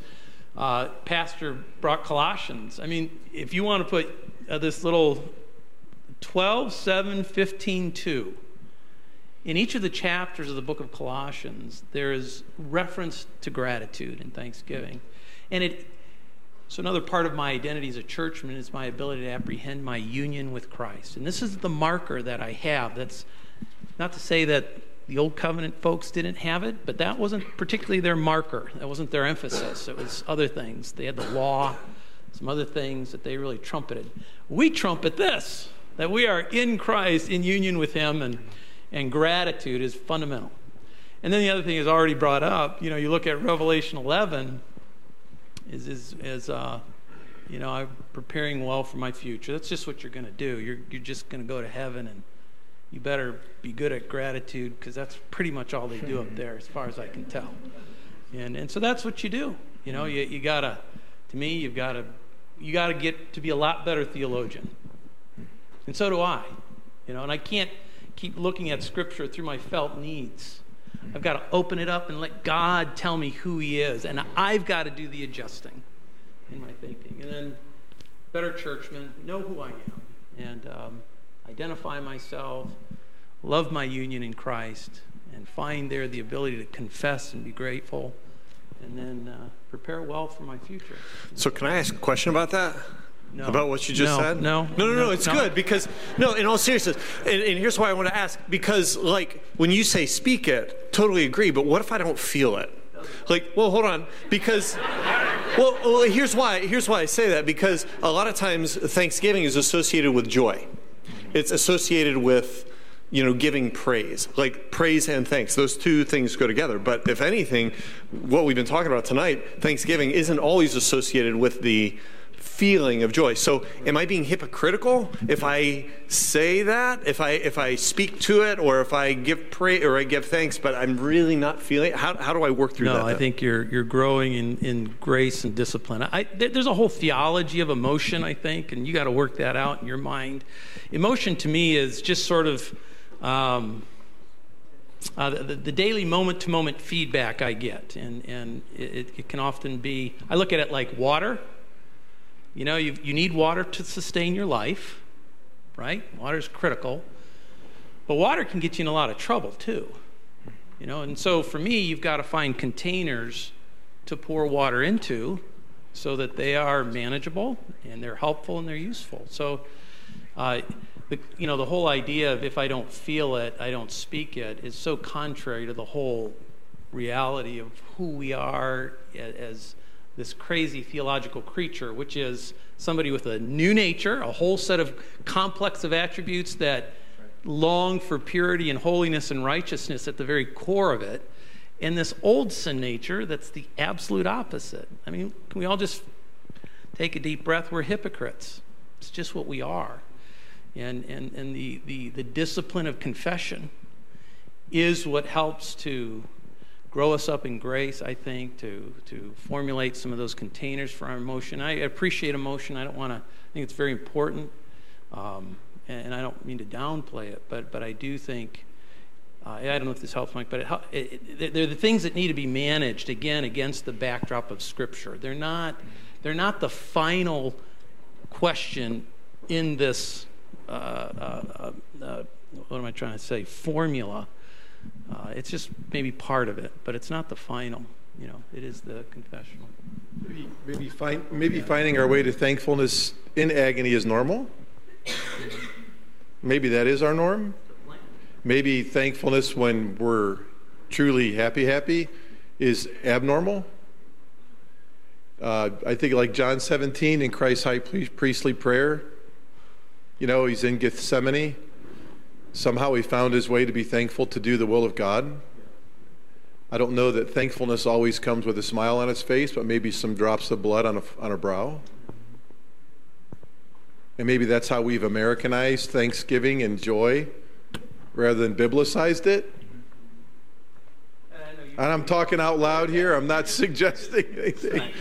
uh, Pastor brought Colossians. I mean, if you want to put uh, this little 12, 7, 15, 2, in each of the chapters of the book of Colossians, there is reference to gratitude and thanksgiving. And it So, another part of my identity as a churchman is my ability to apprehend my union with Christ. And this is the marker that I have. That's not to say that the Old Covenant folks didn't have it, but that wasn't particularly their marker. That wasn't their emphasis. It was other things. They had the law, some other things that they really trumpeted. We trumpet this that we are in Christ, in union with Him, and, and gratitude is fundamental. And then the other thing is already brought up. You know, you look at Revelation 11, is, is, is uh, you know, I'm preparing well for my future. That's just what you're going to do. You're, you're just going to go to heaven and you better be good at gratitude because that's pretty much all they do up there, as far as I can tell. And and so that's what you do. You know, you you gotta, to me, you've got to, you got to get to be a lot better theologian. And so do I. You know, and I can't keep looking at Scripture through my felt needs. I've got to open it up and let God tell me who He is, and I've got to do the adjusting in my thinking. And then, better churchmen, know who I am, and. Um, identify myself, love my union in Christ, and find there the ability to confess and be grateful, and then uh, prepare well for my future.
So, can I ask a question about that?
No.
About what you just
No,
said?
no,
no, no, no.
no,
It's good because no. In all seriousness, and, and here's why I want to ask: because like when you say speak it, totally agree. But what if I don't feel it? Like, well, hold on, because well, well, here's why. Here's why I say that because a lot of times Thanksgiving is associated with joy. It's associated with you know giving praise like praise and thanks those two things go together but if anything what we've been talking about tonight thanksgiving isn't always associated with the feeling of joy so am i being hypocritical if i say that if i if i speak to it or if i give praise or i give thanks but i'm really not feeling it how, how do i work through
no,
that
I think you're you're growing in, in grace and discipline. I, there's a whole theology of emotion, I think, and you got to work that out in your mind. Emotion to me is just sort of um, uh, the, the daily moment to moment feedback I get, and and it, it can often be. I look at it like water. You know, you you need water to sustain your life, right? Water is critical, but water can get you in a lot of trouble too. You know, and so for me, you've got to find containers to pour water into so that they are manageable and they're helpful and they're useful. So, uh, the, you know, the whole idea of if I don't feel it, I don't speak it is so contrary to the whole reality of who we are as this crazy theological creature, which is somebody with a new nature, a whole set of complex of attributes that long for purity and holiness and righteousness at the very core of it, and this old sin nature that's the absolute opposite. I mean, can we all just take a deep breath? We're hypocrites. It's just what we are. And, and, and the, the, the discipline of confession is what helps to grow us up in grace, I think, to, to formulate some of those containers for our emotion. I appreciate emotion. I don't want to, I think it's very important. Um, and, and I don't mean to downplay it, but, but I do think, uh, I don't know if this helps, Mike, but it, it, it, they're the things that need to be managed, again, against the backdrop of Scripture. They're not, they're not the final question in this, uh, uh, uh, uh, what am I trying to say, formula. Uh, it's just maybe part of it, but it's not the final. You know, it is the confessional.
Maybe, maybe, find, maybe finding our way to thankfulness in agony is normal. Maybe that is our norm. Maybe thankfulness when we're truly happy, happy is abnormal. Uh, I think like John 17 in Christ's high priestly prayer, you know, he's in Gethsemane. Somehow he found his way to be thankful to do the will of God. I don't know that thankfulness always comes with a smile on its face, but maybe some drops of blood on a, on a brow. And maybe that's how we've Americanized Thanksgiving and joy rather than biblicized it. And I'm talking out loud here. I'm not suggesting anything.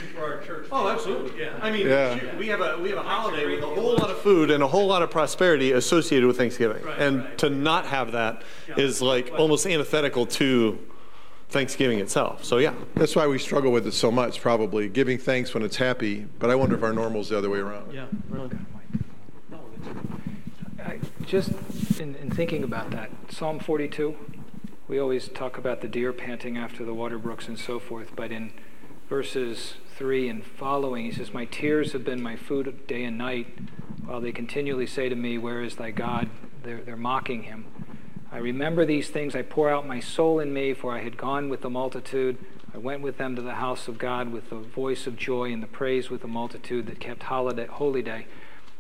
Oh, absolutely. Yeah. I mean,
Yeah.
we have a we have a holiday with a whole lot of food and a whole lot of prosperity associated with Thanksgiving, and to not have that is like almost antithetical to Thanksgiving itself. So yeah,
That's why we struggle with it so much, probably giving thanks when it's happy. But I wonder if our normal's the other way around.
Yeah, really.
I, just in, in thinking about that, Psalm 42, we always talk about the deer panting after the water brooks and so forth, but in verses 3 and following. He says, My tears have been my food day and night, while they continually say to me, Where is thy God? They're, they're mocking him. I remember these things. I pour out my soul in me, for I had gone with the multitude. I went with them to the house of God with the voice of joy and the praise with the multitude that kept holiday, holy day.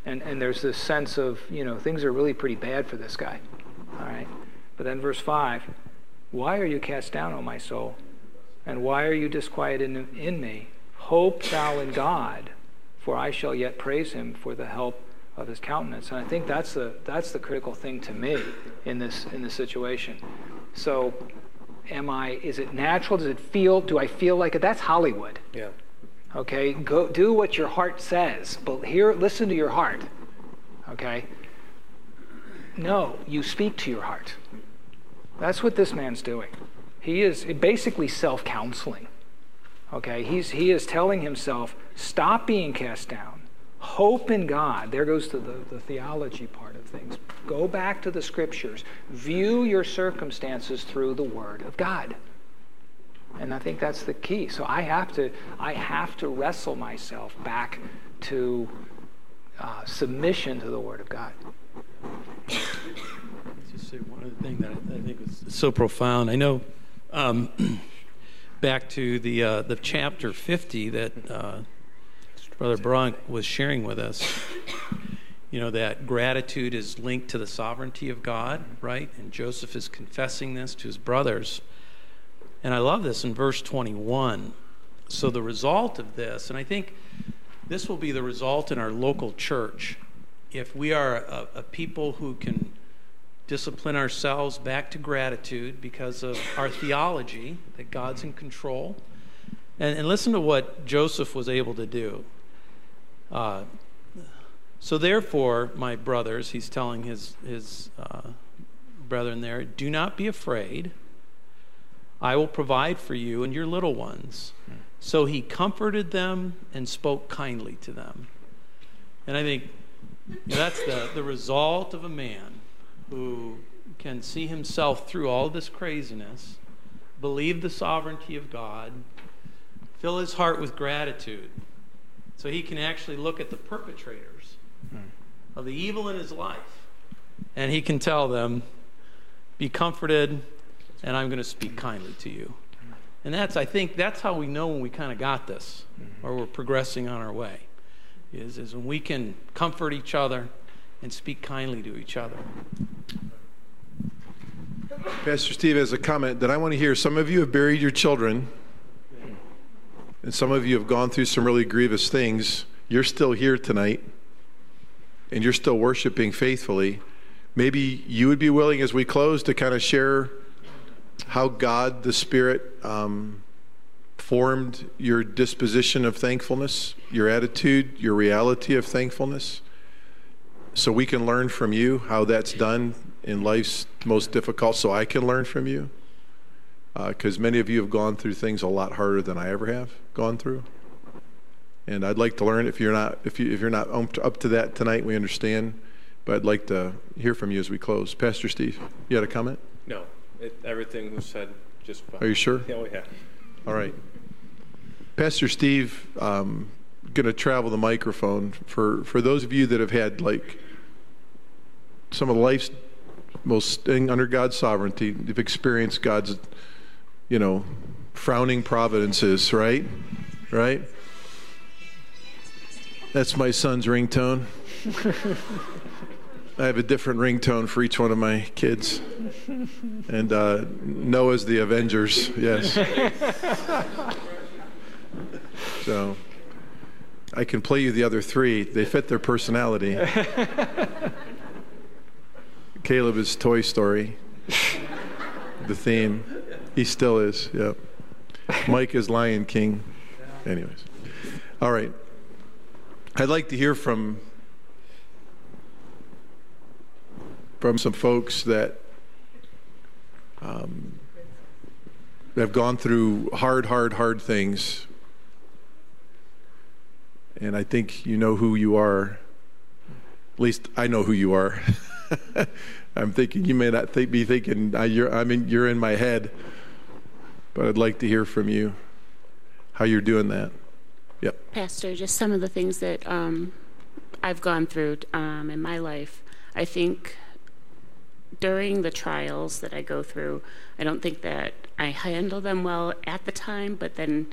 And, and there's this sense of, you know, things are really pretty bad for this guy. All right? But then verse 5 Why are you cast down, O my soul? And why are you disquieted in, in me? Hope thou in God, for I shall yet praise him for the help of his countenance. And I think that's the that's the critical thing to me in this in this situation. So am I is it natural? Does it feel do I feel like it? That's Hollywood.
Yeah.
Okay? Go do what your heart says. But here listen to your heart. Okay? No, you speak to your heart. That's what this man's doing. He is basically self-counseling. Okay? He's he is telling himself, stop being cast down Hope in God. There goes to the, the theology part of things. Go back to the scriptures. View your circumstances through the Word of God. And I think that's the key. So I have to, I have to wrestle myself back to uh, submission to the Word of God.
Just say one other thing that I, so profound. I know um, back to the uh, the chapter 50 that uh, Brother Bronk was sharing with us, you know, that gratitude is linked to the sovereignty of God, right? And Joseph is confessing this to his brothers. And I love this in verse 21. So, the result of this, and I think this will be the result in our local church, if we are a, a people who can discipline ourselves back to gratitude because of our theology that God's in control. And, and, listen to what Joseph was able to do. Uh, so therefore, my brothers, he's telling his his uh, brethren there, do not be afraid. I will provide for you and your little ones. So he comforted them and spoke kindly to them. And I think you know, that's the, the result of a man who can see himself through all this craziness, believe the sovereignty of God, fill his heart with gratitude so he can actually look at the perpetrators mm. of the evil in his life and he can tell them, Be comforted, and I'm going to speak kindly to you. And that's, I think, that's how we know when we kind of got this mm-hmm. or we're progressing on our way, is, is when we can comfort each other and speak kindly to each other.
Pastor Steve has a comment that I want to hear. Some of you have buried your children and some of you have gone through some really grievous things. You're still here tonight, and you're still worshiping faithfully. Maybe you would be willing, as we close, to kind of share how God, the Spirit, um, formed your disposition of thankfulness, your attitude, your reality of thankfulness, so we can learn from you how that's done in life's most difficult, so I can learn from you because uh, many of you have gone through things a lot harder than I ever have gone through. And I'd like to learn if you're not if you if you're not up to that tonight, we understand. But I'd like to hear from you as we close. Pastor Steve, you had a comment?
No, it, everything was said just fine.
Are you sure?
Yeah, we have.
All right. Pastor Steve, um, going to travel the microphone for for those of you that have had like some of life's most under God's sovereignty, have experienced God's you know, frowning providences, right? Right? That's my son's ringtone. I have a different ringtone for each one of my kids. And uh, Noah's the Avengers, yes. so I can play you the other three, they fit their personality. Caleb is Toy Story, the theme. He still is, yep. Mike is Lion King. Anyways. All right. I'd like to hear from from some folks that um, have gone through hard, hard, hard things. And I think you know who you are. At least I know who you are. I'm thinking you may not be thinking uh, you're, I mean, you're in my head but I'd like to hear from you. how you're doing that. Yep.
Pastor, just some of the things that um, I've gone through um, in my life. I think during the trials that I go through, I don't think that I handle them well at the time, but then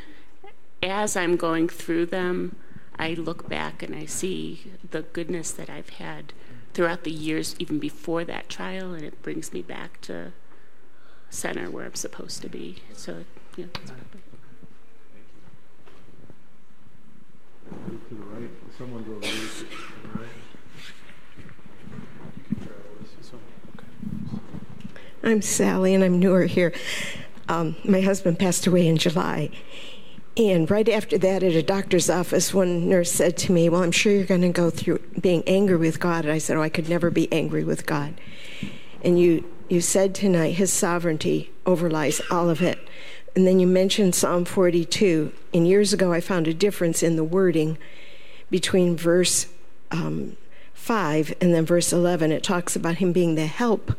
as I'm going through them, I look back and I see the goodness that I've had throughout the years, even before that trial, and it brings me back to center where I'm supposed to be. So, yeah, that's probably.
To the right, someone's over there. To the right.
I'm Sally, and I'm newer here. Um, my husband passed away in July. And right after that, at a doctor's office, one nurse said to me, Well, I'm sure you're going to go through being angry with God. And I said, Oh, I could never be angry with God. And you, you said tonight, His sovereignty overlies all of it. And then you mentioned Psalm 42. And years ago, I found a difference in the wording between verse um, 5 and then verse 11. It talks about Him being the help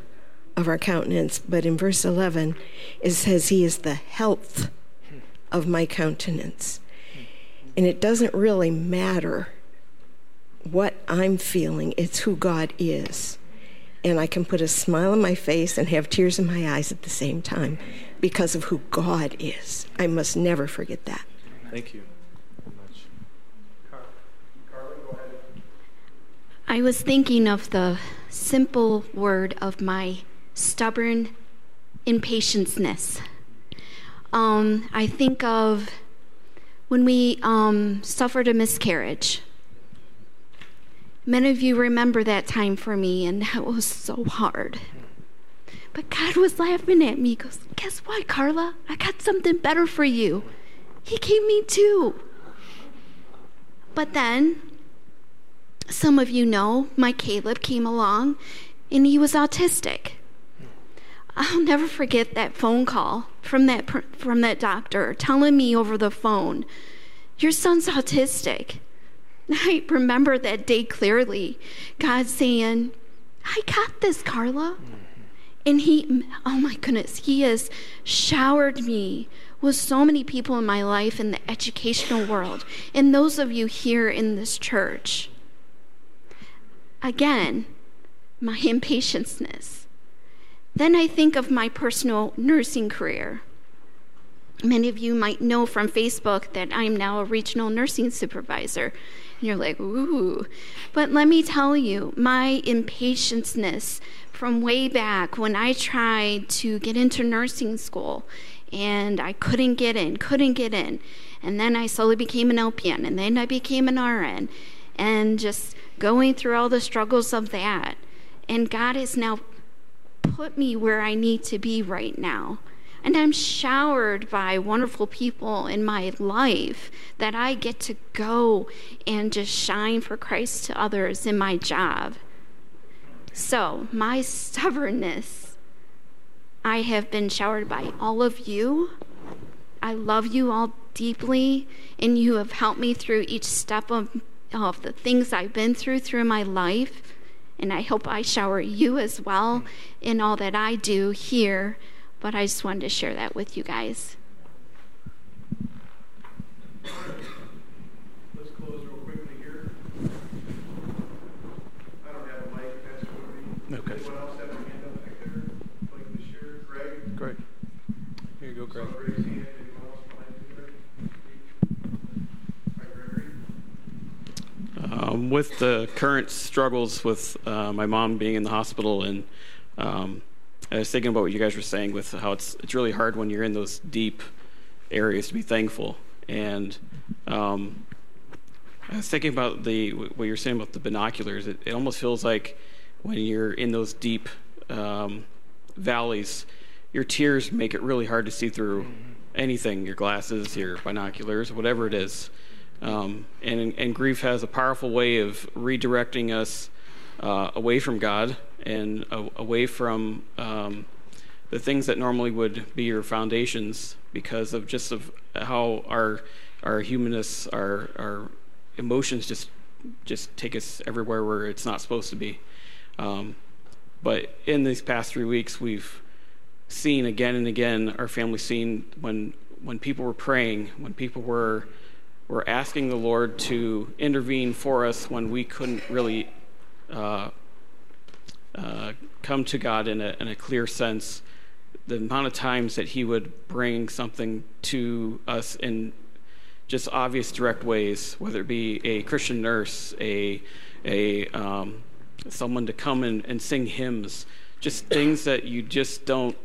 of our countenance. But in verse 11, it says He is the health of my countenance. And it doesn't really matter what I'm feeling, it's who God is. And I can put a smile on my face and have tears in my eyes at the same time because of who God is. I must never forget that.
Thank you.
I was thinking of the simple word of my stubborn impatienceness. Um, I think of when we um, suffered a miscarriage. Many of you remember that time for me, and that was so hard. But God was laughing at me. He goes, Guess what, Carla? I got something better for you. He gave me two. But then, some of you know, my Caleb came along, and he was autistic. I'll never forget that phone call from that from that doctor telling me over the phone, "Your son's autistic." I remember that day clearly. God saying, "I got this, Carla." Mm-hmm. And he oh my goodness, he has showered me with so many people in my life in the educational world and those of you here in this church. Again, my impatienceness then I think of my personal nursing career. Many of you might know from Facebook that I'm now a regional nursing supervisor. And you're like, ooh. But let me tell you, my impatienceness from way back when I tried to get into nursing school and I couldn't get in, couldn't get in. And then I slowly became an LPN and then I became an RN and just going through all the struggles of that. And God is now put me where I need to be right now. And I'm showered by wonderful people in my life that I get to go and just shine for Christ to others in my job. So, my stubbornness, I have been showered by all of you. I love you all deeply, and you have helped me through each step of, of the things I've been through through my life. And I hope I shower you as well in all that I do here. But I just wanted to share that with you guys.
Let's close real quickly here. I don't have a mic, Pastor Woody.
Okay.
Anyone else have a hand up back there? Like to share? Greg?
Great. Here you go, Greg.
Saw Greg's hand. Anyone else behind you there? All right, Gregory.
Um, with the current struggles with uh, my mom being in the hospital, and um, I was thinking about what you guys were saying with how it's it's really hard when you're in those deep areas to be thankful. And um, I was thinking about the what you're saying about the binoculars. It, it almost feels like when you're in those deep um, valleys, your tears make it really hard to see through anything your glasses, your binoculars, whatever it is. Um, and, and grief has a powerful way of redirecting us uh, away from God and away from um, the things that normally would be your foundations because of just of how our our humanness, our our emotions just just take us everywhere where it's not supposed to be. Um, but in these past three weeks, we've seen again and again our family seen when when people were praying, when people were were asking the Lord to intervene for us when we couldn't really uh, uh, come to God in a, in a clear sense. The amount of times that He would bring something to us in just obvious, direct ways, whether it be a Christian nurse, a a um, someone to come and, and sing hymns, just things that you just don't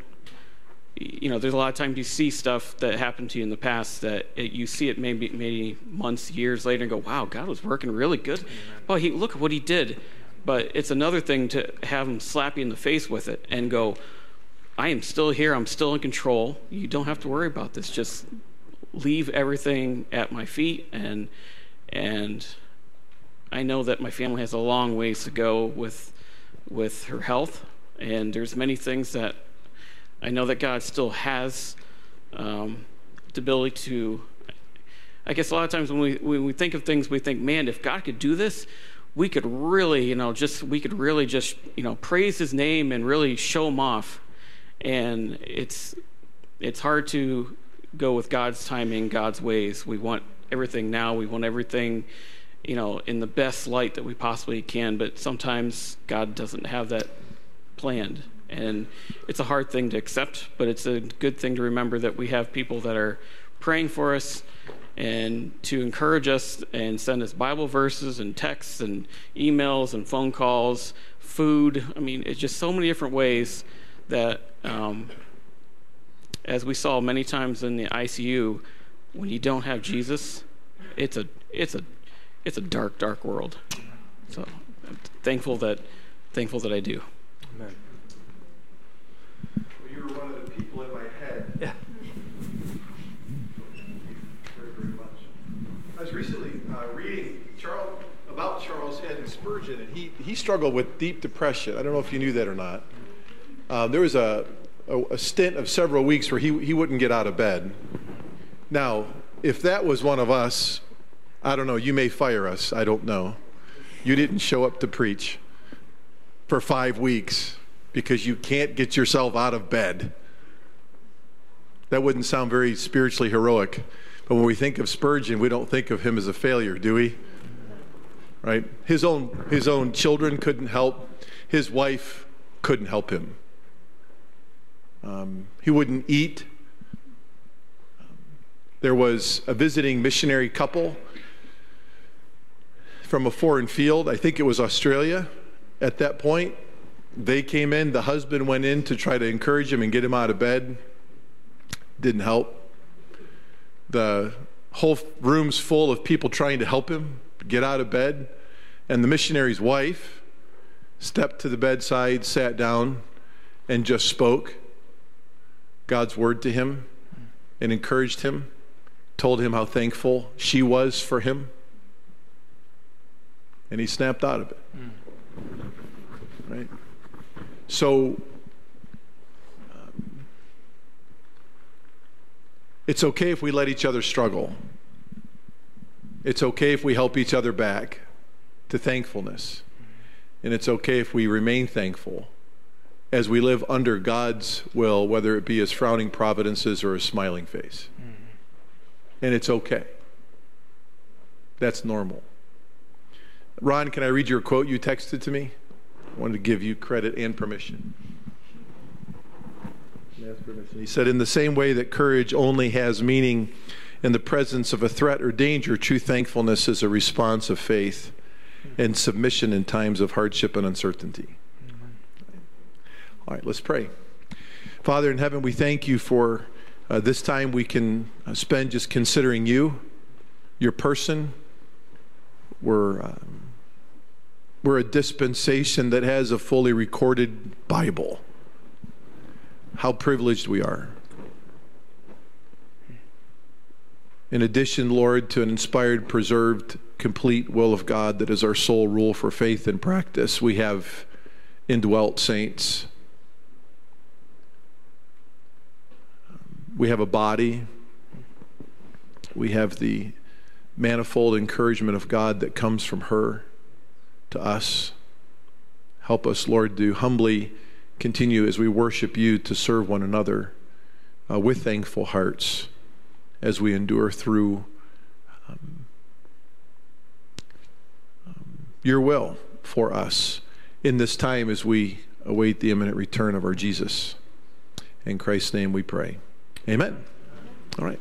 you know, there's a lot of times you see stuff that happened to you in the past that it, you see it maybe maybe months, years later, and go, "Wow, God was working really good." Well, he look at what He did. But it's another thing to have Him slap you in the face with it and go, "I am still here. I'm still in control. You don't have to worry about this. Just leave everything at my feet." And and I know that my family has a long ways to go with with her health, and there's many things that I know that God still has um, the ability to. I guess a lot of times when we when we think of things, we think, man, if God could do this, we could really, you know, just we could really just, you know, praise His name and really show Him off. And it's it's hard to go with God's timing, God's ways. We want everything now. We want everything, you know, in the best light that we possibly can. But sometimes God doesn't have that planned. And it's a hard thing to accept, but it's a good thing to remember that we have people that are praying for us and to encourage us and send us Bible verses and texts and emails and phone calls, food. I mean, it's just so many different ways that, um, as we saw many times in the ICU, when you don't have Jesus, it's a it's a it's a dark, dark world. So I'm thankful that thankful that I do.
Amen you were one of the people in my head. Yeah. Very, very much. I was recently uh, reading Charles about Charles Haddon Spurgeon, and he, he struggled with deep depression. I don't know if you knew that or not. Um, there was a, a, a stint of several weeks where he, he wouldn't get out of bed. Now, if that was one of us, I don't know, you may fire us. I don't know. You didn't show up to preach for five weeks because you can't get yourself out of bed. That wouldn't sound very spiritually heroic. But when we think of Spurgeon, we don't think of him as a failure, do we? Right? His own, his own children couldn't help, his wife couldn't help him. Um, he wouldn't eat. There was a visiting missionary couple from a foreign field. I think it was Australia at that point. They came in, the husband went in to try to encourage him and get him out of bed. Didn't help. The whole room's full of people trying to help him get out of bed. And the missionary's wife stepped to the bedside, sat down, and just spoke God's word to him and encouraged him, told him how thankful she was for him. And he snapped out of it. Mm. Right? So um, it's okay if we let each other struggle. It's okay if we help each other back to thankfulness. And it's okay if we remain thankful as we live under God's will, whether it be as frowning providences or a smiling face. And it's okay. That's normal. Ron, can I read your quote you texted to me? Wanted to give you credit and permission. permission. He said, In the same way that courage only has meaning in the presence of a threat or danger, true thankfulness is a response of faith and submission in times of hardship and uncertainty. All right, let's pray. Father in heaven, we thank you for uh, this time we can uh, spend just considering you, your person. We're. Um, we're a dispensation that has a fully recorded Bible. How privileged we are. In addition, Lord, to an inspired, preserved, complete will of God that is our sole rule for faith and practice, we have indwelt saints. We have a body. We have the manifold encouragement of God that comes from her to us. Help us, Lord, to humbly continue as we worship you to serve one another uh, with thankful hearts. as we endure through um, um, your will for us in this time as we await the imminent return of our Jesus. In Christ's name we pray. Amen. All right.